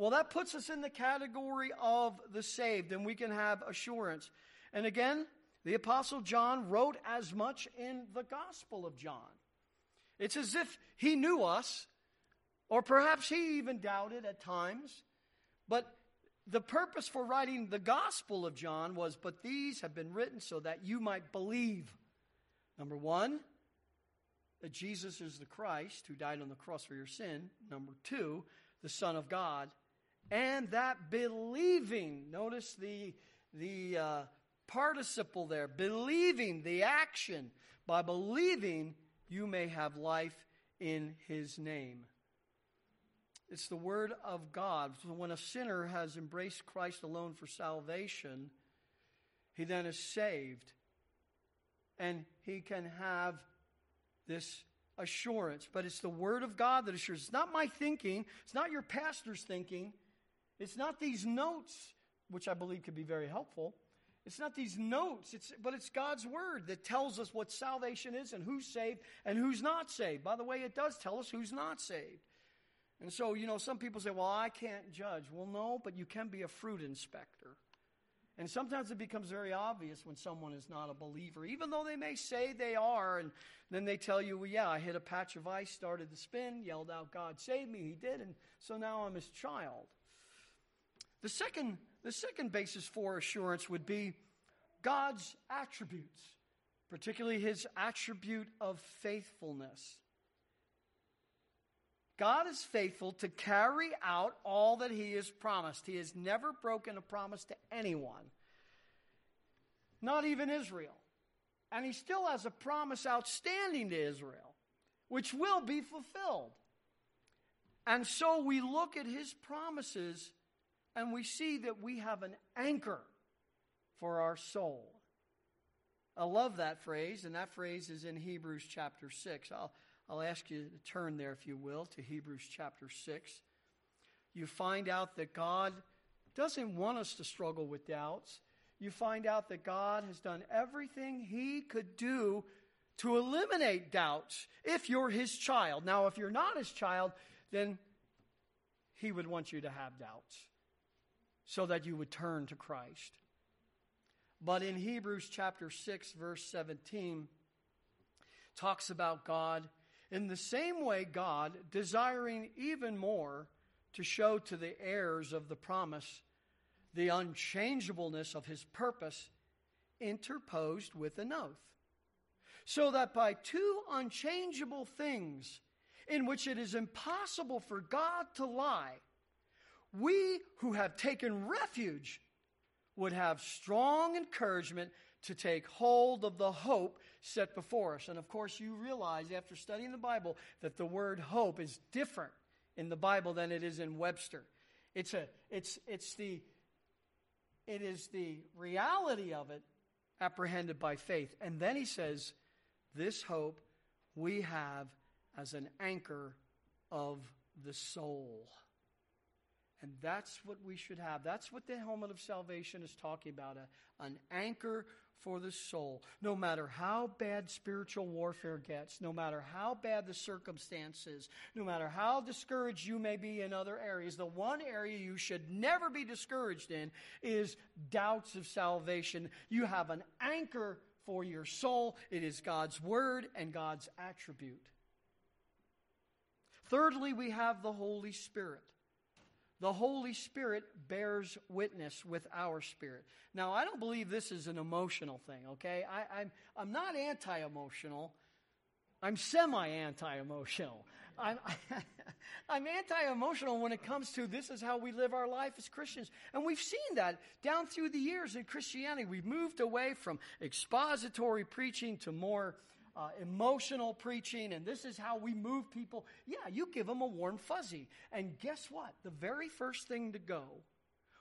Well, that puts us in the category of the saved, and we can have assurance. And again, the Apostle John wrote as much in the Gospel of John. It's as if he knew us, or perhaps he even doubted at times. But the purpose for writing the Gospel of John was, But these have been written so that you might believe. Number one, that Jesus is the Christ who died on the cross for your sin. Number two, the Son of God and that believing, notice the, the uh, participle there, believing the action, by believing you may have life in his name. It's the word of God. So when a sinner has embraced Christ alone for salvation, he then is saved. And he can have this assurance. But it's the word of God that assures. It's not my thinking, it's not your pastor's thinking. It's not these notes, which I believe could be very helpful. It's not these notes, it's, but it's God's word that tells us what salvation is and who's saved and who's not saved. By the way, it does tell us who's not saved. And so, you know, some people say, well, I can't judge. Well, no, but you can be a fruit inspector. And sometimes it becomes very obvious when someone is not a believer, even though they may say they are, and then they tell you, well, yeah, I hit a patch of ice, started to spin, yelled out, God save me. He did, and so now I'm his child. The second, the second basis for assurance would be God's attributes, particularly his attribute of faithfulness. God is faithful to carry out all that he has promised. He has never broken a promise to anyone, not even Israel. And he still has a promise outstanding to Israel, which will be fulfilled. And so we look at his promises and we see that we have an anchor for our soul. I love that phrase, and that phrase is in Hebrews chapter 6. I'll, I'll ask you to turn there, if you will, to Hebrews chapter 6. You find out that God doesn't want us to struggle with doubts. You find out that God has done everything He could do to eliminate doubts if you're His child. Now, if you're not His child, then He would want you to have doubts so that you would turn to Christ. But in Hebrews chapter 6, verse 17, talks about God in the same way God, desiring even more to show to the heirs of the promise the unchangeableness of his purpose, interposed with an oath. So that by two unchangeable things, in which it is impossible for God to lie, we who have taken refuge would have strong encouragement to take hold of the hope set before us. And of course, you realize after studying the Bible that the word hope is different in the Bible than it is in Webster. It's a it's it's the it is the reality of it apprehended by faith. And then he says, this hope we have as an anchor of the soul. And that's what we should have. That's what the helmet of salvation is talking about a, an anchor for the soul. No matter how bad spiritual warfare gets, no matter how bad the circumstances, no matter how discouraged you may be in other areas, the one area you should never be discouraged in is doubts of salvation. You have an anchor for your soul, it is God's word and God's attribute. Thirdly, we have the Holy Spirit the Holy Spirit bears witness with our spirit. Now, I don't believe this is an emotional thing, okay? I, am I'm, I'm not anti emotional. I'm semi anti emotional. I'm, <laughs> I'm anti emotional when it comes to this is how we live our life as Christians. And we've seen that down through the years in Christianity. We've moved away from expository preaching to more uh, emotional preaching, and this is how we move people. Yeah, you give them a warm fuzzy. And guess what? The very first thing to go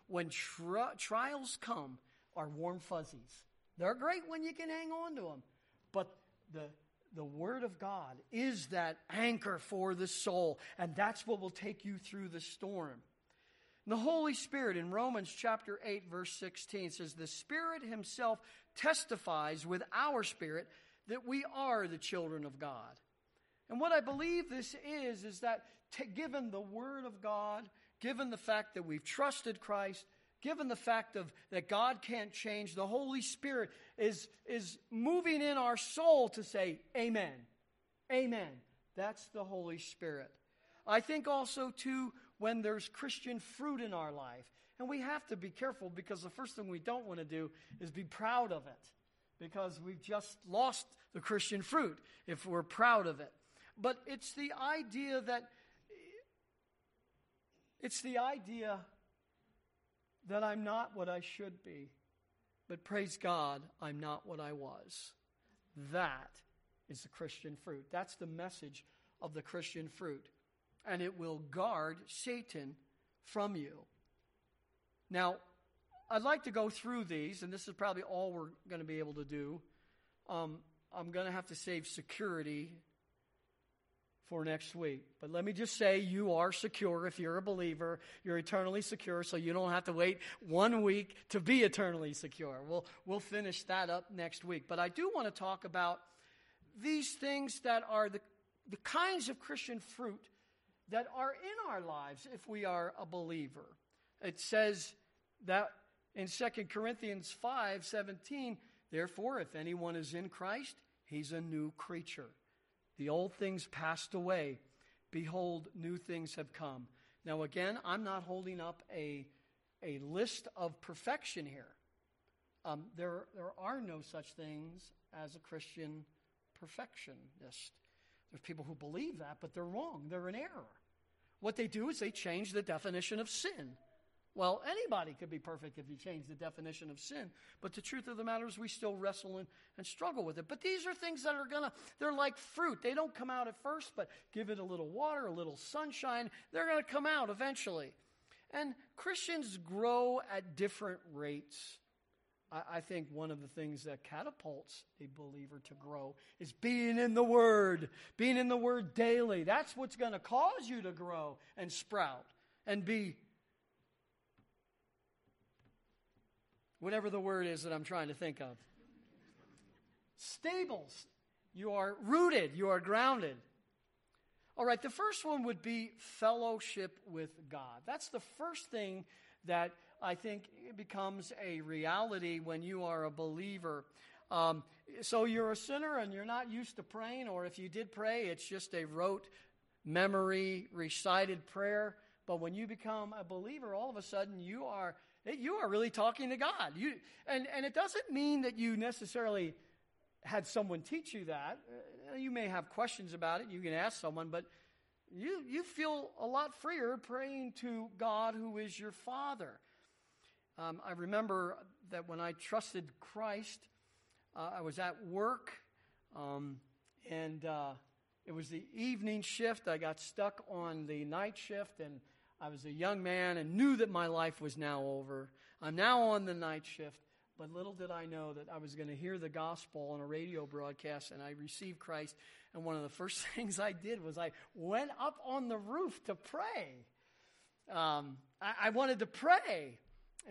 when tri- trials come are warm fuzzies. They're great when you can hang on to them. But the, the Word of God is that anchor for the soul, and that's what will take you through the storm. The Holy Spirit in Romans chapter 8, verse 16 says, The Spirit Himself testifies with our spirit that we are the children of God. And what I believe this is, is that t- given the Word of God, given the fact that we've trusted Christ, given the fact of that God can't change, the Holy Spirit is, is moving in our soul to say, Amen. Amen. That's the Holy Spirit. I think also, too, when there's Christian fruit in our life. And we have to be careful because the first thing we don't want to do is be proud of it because we've just lost the Christian fruit if we're proud of it. But it's the idea that it's the idea that I'm not what I should be, but praise God, I'm not what I was. That is the Christian fruit. That's the message of the Christian fruit. And it will guard Satan from you. Now, I'd like to go through these, and this is probably all we're going to be able to do. Um, I'm going to have to save security for next week. But let me just say you are secure if you're a believer. You're eternally secure, so you don't have to wait one week to be eternally secure. We'll, we'll finish that up next week. But I do want to talk about these things that are the, the kinds of Christian fruit that are in our lives if we are a believer. It says that in 2 Corinthians 5 17, therefore, if anyone is in Christ, he's a new creature. The old things passed away. Behold, new things have come. Now, again, I'm not holding up a, a list of perfection here. Um, there, there are no such things as a Christian perfectionist. There's people who believe that, but they're wrong. They're in error. What they do is they change the definition of sin. Well, anybody could be perfect if you change the definition of sin. But the truth of the matter is, we still wrestle and, and struggle with it. But these are things that are going to, they're like fruit. They don't come out at first, but give it a little water, a little sunshine. They're going to come out eventually. And Christians grow at different rates. I, I think one of the things that catapults a believer to grow is being in the Word, being in the Word daily. That's what's going to cause you to grow and sprout and be whatever the word is that I'm trying to think of. Stables. You are rooted, you are grounded. All right, the first one would be fellowship with God. That's the first thing that I think becomes a reality when you are a believer. Um, so you're a sinner and you're not used to praying, or if you did pray, it's just a rote memory, recited prayer. But when you become a believer, all of a sudden you are you are really talking to God. You, and, and it doesn't mean that you necessarily had someone teach you that. Uh, you may have questions about it. You can ask someone, but you, you feel a lot freer praying to God who is your Father. Um, I remember that when I trusted Christ, uh, I was at work, um, and uh, it was the evening shift. I got stuck on the night shift, and I was a young man and knew that my life was now over. I'm now on the night shift, but little did I know that I was going to hear the gospel on a radio broadcast and I received Christ. And one of the <laughs> first things I did was I went up on the roof to pray. Um, I, I, wanted to pray.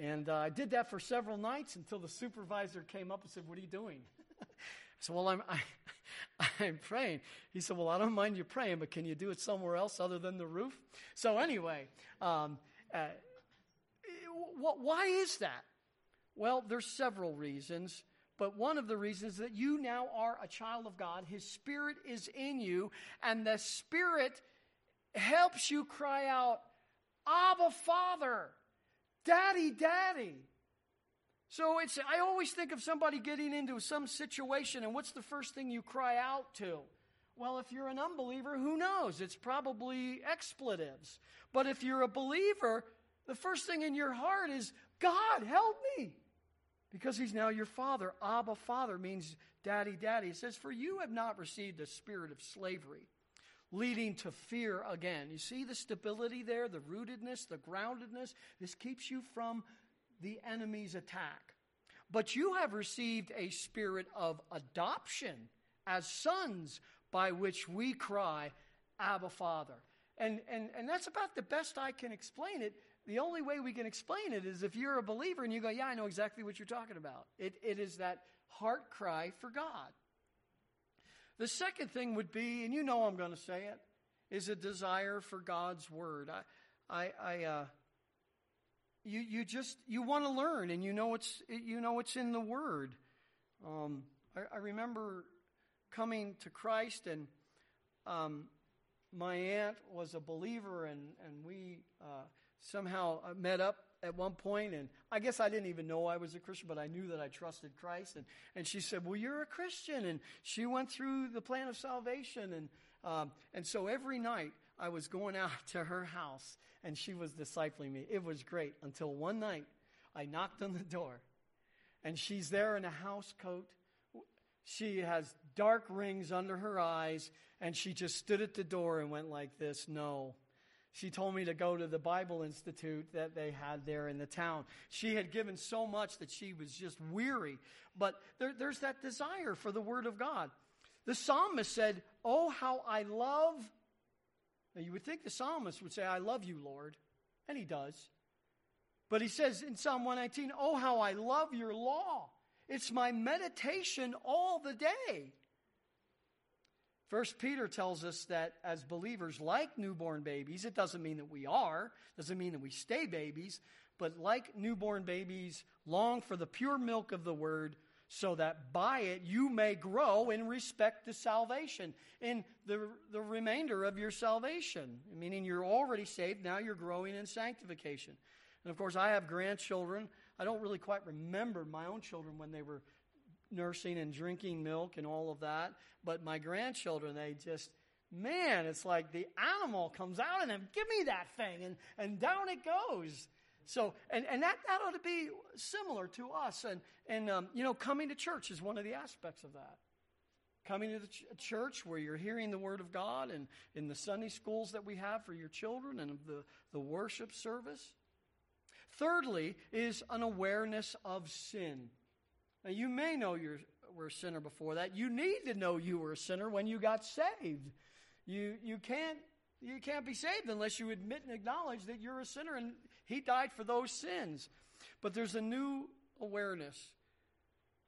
And uh, I did that for several nights until the supervisor came up and said, What are you doing? <laughs> I said, Well, I'm, I, <laughs> I'm praying. He said, Well, I don't mind you praying, but can you do it somewhere else other than the roof? So, anyway, um, uh, why is that? Well, there's several reasons. But one of the reasons is that you now are a child of God, His Spirit is in you, and the Spirit helps you cry out, Abba, Father, Daddy, Daddy. So it's, I always think of somebody getting into some situation, and what's the first thing you cry out to? Well, if you're an unbeliever, who knows? It's probably expletives. But if you're a believer, the first thing in your heart is, God, help me. because he's now your father. Abba, father means daddy, daddy. It says, For you have not received the spirit of slavery, leading to fear again. You see the stability there, the rootedness, the groundedness? This keeps you from the enemy's attack. But you have received a spirit of adoption as sons by which we cry, Abba, Father. And, and, and that's about the best I can explain it. The only way we can explain it is if you're a believer and you go, Yeah, I know exactly what you're talking about. It, it is that heart cry for God. The second thing would be, and you know I'm going to say it, is a desire for God's word. I, I, I uh, you, you just you want to learn, and you know it's you know it's in the Word. Um, I, I, remember coming to Christ, and um, my aunt was a believer, and and we uh, somehow uh, met up at one point, and I guess I didn't even know I was a Christian, but I knew that I trusted Christ. And, and she said, Well, you're a Christian. And she went through the plan of salvation. And, um, and so every night I was going out <laughs> to her house, and she was discipling me. It was great until one night I knocked on the door, and she's there in a house coat. She has dark rings under her eyes, and she just stood at the door and went like this No. She told me to go to the Bible Institute that they had there in the town. She had given so much that she was just weary. But there, there's that desire for the Word of God. The psalmist said, Oh, how I love. Now, you would think the psalmist would say, I love you, Lord. And he does. But he says in Psalm 119, Oh, how I love your law. It's my meditation all the day. First Peter tells us that as believers, like newborn babies, it doesn't mean that we are, doesn't mean that we stay babies, but like newborn babies, long for the pure milk of the word, so that by it you may grow in respect to salvation, in the, the remainder of your salvation. Meaning you're already saved, now you're growing in sanctification. And of course, I have grandchildren. I don't really quite remember my own children when they were nursing and drinking milk and all of that. But my grandchildren, they just, man, it's like the animal comes out of them. Give me that thing. And, and down it goes. So, and, and that, that ought to be similar to us. And, and um, you know, coming to church is one of the aspects of that. Coming to the ch- church where you're hearing the Word of God and in the Sunday schools that we have for your children and the, the worship service. Thirdly, is an awareness of sin. Now, you may know you were a sinner before that. You need to know you were a sinner when you got saved. You, you, can't, you can't be saved unless you admit and acknowledge that you're a sinner and He died for those sins. But there's a new awareness.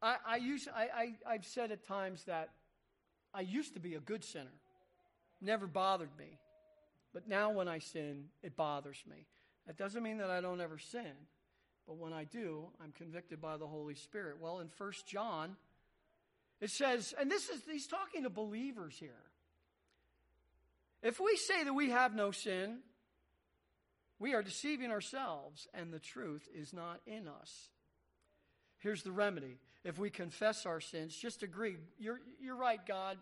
I, I, used, I, I, I've said at times that I used to be a good sinner, never bothered me. But now when I sin, it bothers me. That doesn't mean that I don't ever sin. But when I do, I'm convicted by the Holy Spirit. Well, in 1 John, it says, and this is, he's talking to believers here. If we say that we have no sin, we are deceiving ourselves, and the truth is not in us. Here's the remedy. If we confess our sins, just agree. You're, you're right, God.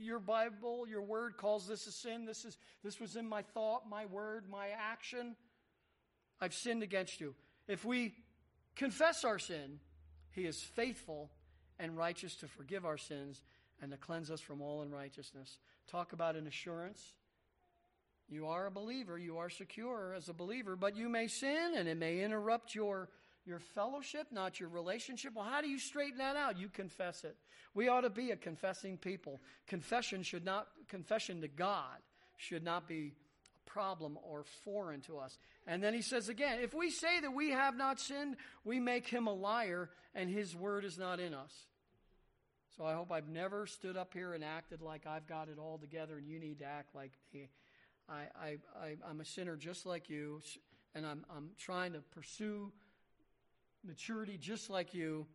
Your Bible, your word calls this a sin. This, is, this was in my thought, my word, my action. I've sinned against you. If we confess our sin, he is faithful and righteous to forgive our sins and to cleanse us from all unrighteousness. Talk about an assurance. You are a believer, you are secure as a believer, but you may sin and it may interrupt your, your fellowship, not your relationship. Well, how do you straighten that out? You confess it. We ought to be a confessing people. Confession should not confession to God should not be a problem or foreign to us. And then he says again, if we say that we have not sinned, we make him a liar and his word is not in us. So I hope I've never stood up here and acted like I've got it all together and you need to act like me. I, I, I, am a sinner just like you, and I'm, I'm trying to pursue maturity just like you.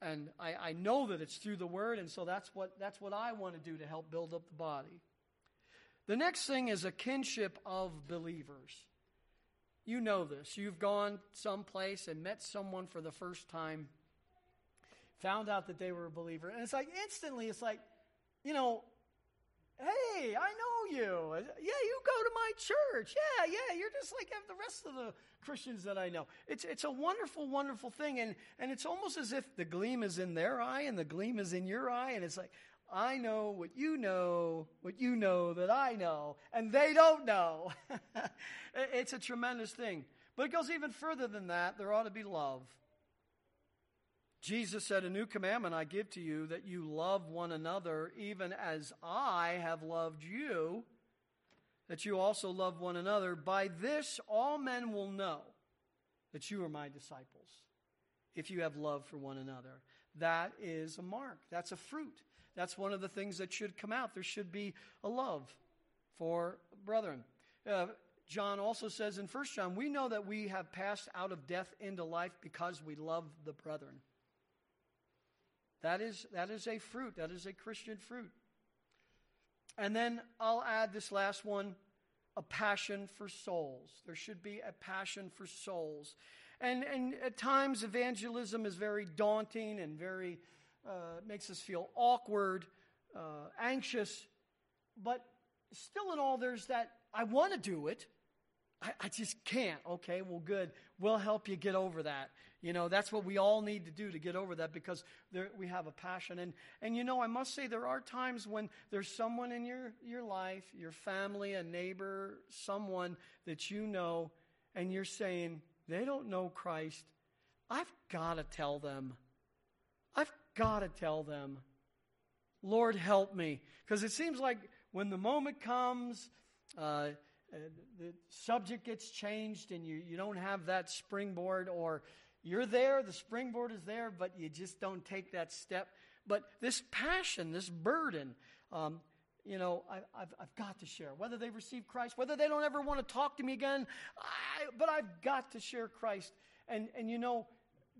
And I, I know that it's through the word, and so that's what, that's what I want to do to help build up the body. The next thing is a kinship of believers. You know this. You've gone someplace and met someone for the first time, found out that they were a believer, and it's like instantly, it's like, you know, Hey, I know you. Yeah, you go to my church. Yeah, yeah, you're just like the rest of the Christians that I know. It's, it's a wonderful, wonderful thing. And, and it's almost as if the gleam is in their eye and the gleam is in your eye. And it's like, I know what you know, what you know that I know, and they don't know. <laughs> it's a tremendous thing. But it goes even further than that. There ought to be love. Jesus said, A new commandment I give to you that you love one another, even as I have loved you, that you also love one another. By this, all men will know that you are my disciples, if you have love for one another. That is a mark, that's a fruit. That's one of the things that should come out. There should be a love for brethren. Uh, John also says in 1 John, we know that we have passed out of death into life because we love the brethren. That is, that is a fruit. That is a Christian fruit. And then I'll add this last one a passion for souls. There should be a passion for souls. And, and at times, evangelism is very daunting and very uh, makes us feel awkward, uh, anxious. But still, in all, there's that I want to do it. I, I just can't. Okay, well, good. We'll help you get over that. You know, that's what we all need to do to get over that because there, we have a passion. And, and you know, I must say, there are times when there's someone in your, your life, your family, a neighbor, someone that you know, and you're saying, they don't know Christ. I've got to tell them. I've got to tell them, Lord, help me. Because it seems like when the moment comes, uh, the subject gets changed and you, you don't have that springboard, or you're there, the springboard is there, but you just don't take that step. But this passion, this burden, um, you know, I, have I've got to share. Whether they receive Christ, whether they don't ever want to talk to me again, I, but I've got to share Christ. And, and you know,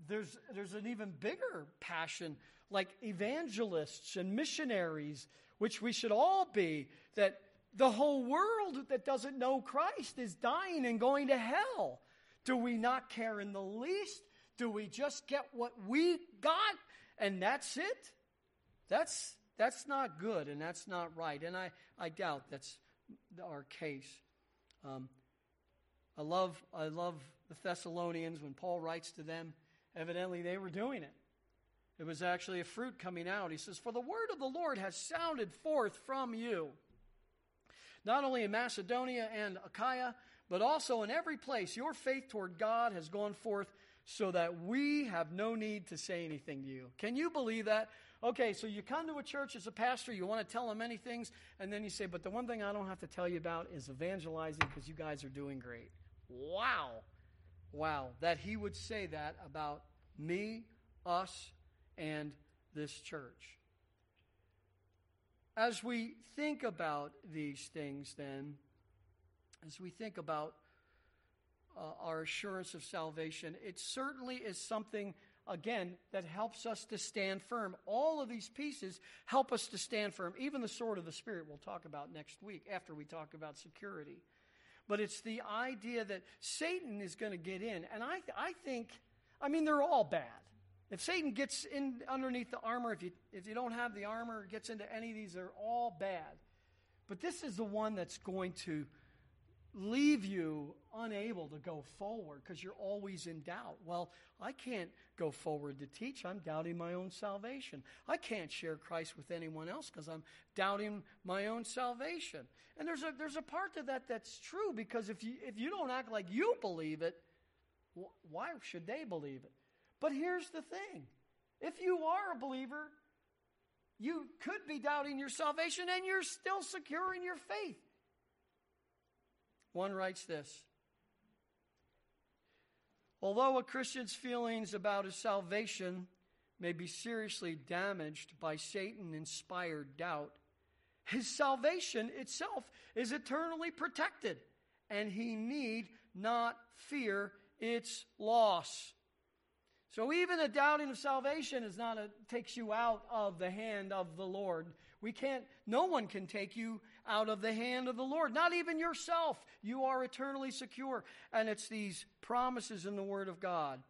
there's, there's an even bigger passion, like evangelists and missionaries, which we should all be, that the whole world that doesn't know Christ is dying and going to hell. Do we not care in the least? Do we just get what we got and that's it? That's, that's not good and that's not right. And I, I doubt that's our case. Um, I love, I love the Thessalonians when Paul writes to them Evidently, they were doing it. It was actually a fruit coming out. He says, For the word of the Lord has sounded forth from you, not only in Macedonia and Achaia, but also in every place. Your faith toward God has gone forth so that we have no need to say anything to you. Can you believe that? Okay, so you come to a church as a pastor, you want to tell them many things, and then you say, But the one thing I don't have to tell you about is evangelizing because you guys are doing great. Wow. Wow, that he would say that about me, us, and this church. As we think about these things, then, as we think about uh, our assurance of salvation, it certainly is something, again, that helps us to stand firm. All of these pieces help us to stand firm. Even the sword of the Spirit we'll talk about next week after we talk about security but it's the idea that Satan is going to get in. And I, I think, I mean, they're all bad. If Satan gets in underneath the armor, if you, if you don't have the armor, gets into any of these, they're all bad. But this is the one that's going to leave you unable to go forward because you're always in doubt. Well, I can't go forward to teach. I'm doubting my own salvation. I can't share Christ with anyone else because I'm doubting my own salvation. And there's a, there's a part to that that's true because if you, if you don't act like you believe it, why should they believe it? But here's the thing if you are a believer, you could be doubting your salvation and you're still secure in your faith. One writes this Although a Christian's feelings about his salvation may be seriously damaged by Satan inspired doubt, his salvation itself is eternally protected, and he need not fear its loss. So even a doubting of salvation is not a, takes you out of the hand of the Lord. We can't, no one can take you out of the hand of the Lord, not even yourself. You are eternally secure. And it's these promises in the Word of God.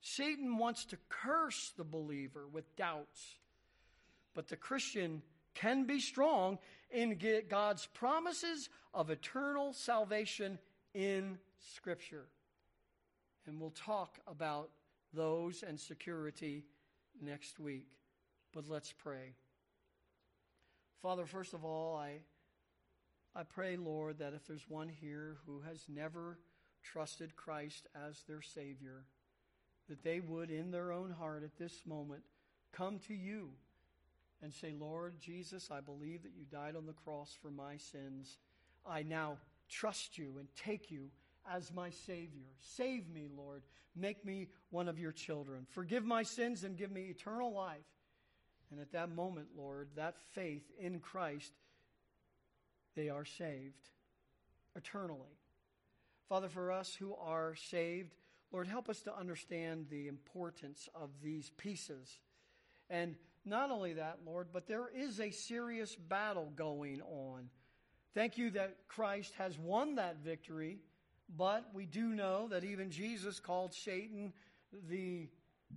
Satan wants to curse the believer with doubts, but the Christian can be strong in God's promises of eternal salvation in Scripture. And we'll talk about those and security next week. But let's pray. Father, first of all, I, I pray, Lord, that if there's one here who has never trusted Christ as their Savior, that they would, in their own heart at this moment, come to you and say, Lord Jesus, I believe that you died on the cross for my sins. I now trust you and take you as my Savior. Save me, Lord. Make me one of your children. Forgive my sins and give me eternal life. And at that moment, Lord, that faith in Christ, they are saved eternally. Father, for us who are saved, Lord, help us to understand the importance of these pieces. And not only that, Lord, but there is a serious battle going on. Thank you that Christ has won that victory, but we do know that even Jesus called Satan the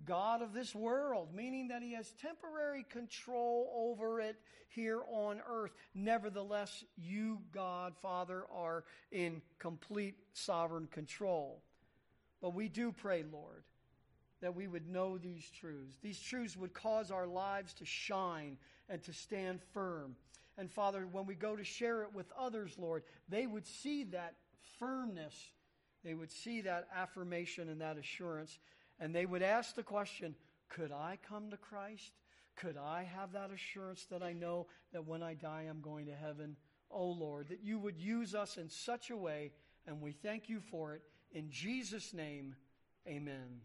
God of this world, meaning that he has temporary control over it here on earth. Nevertheless, you, God, Father, are in complete sovereign control. But we do pray, Lord, that we would know these truths. These truths would cause our lives to shine and to stand firm. And Father, when we go to share it with others, Lord, they would see that firmness. They would see that affirmation and that assurance and they would ask the question Could I come to Christ? Could I have that assurance that I know that when I die, I'm going to heaven? Oh Lord, that you would use us in such a way, and we thank you for it. In Jesus' name, amen.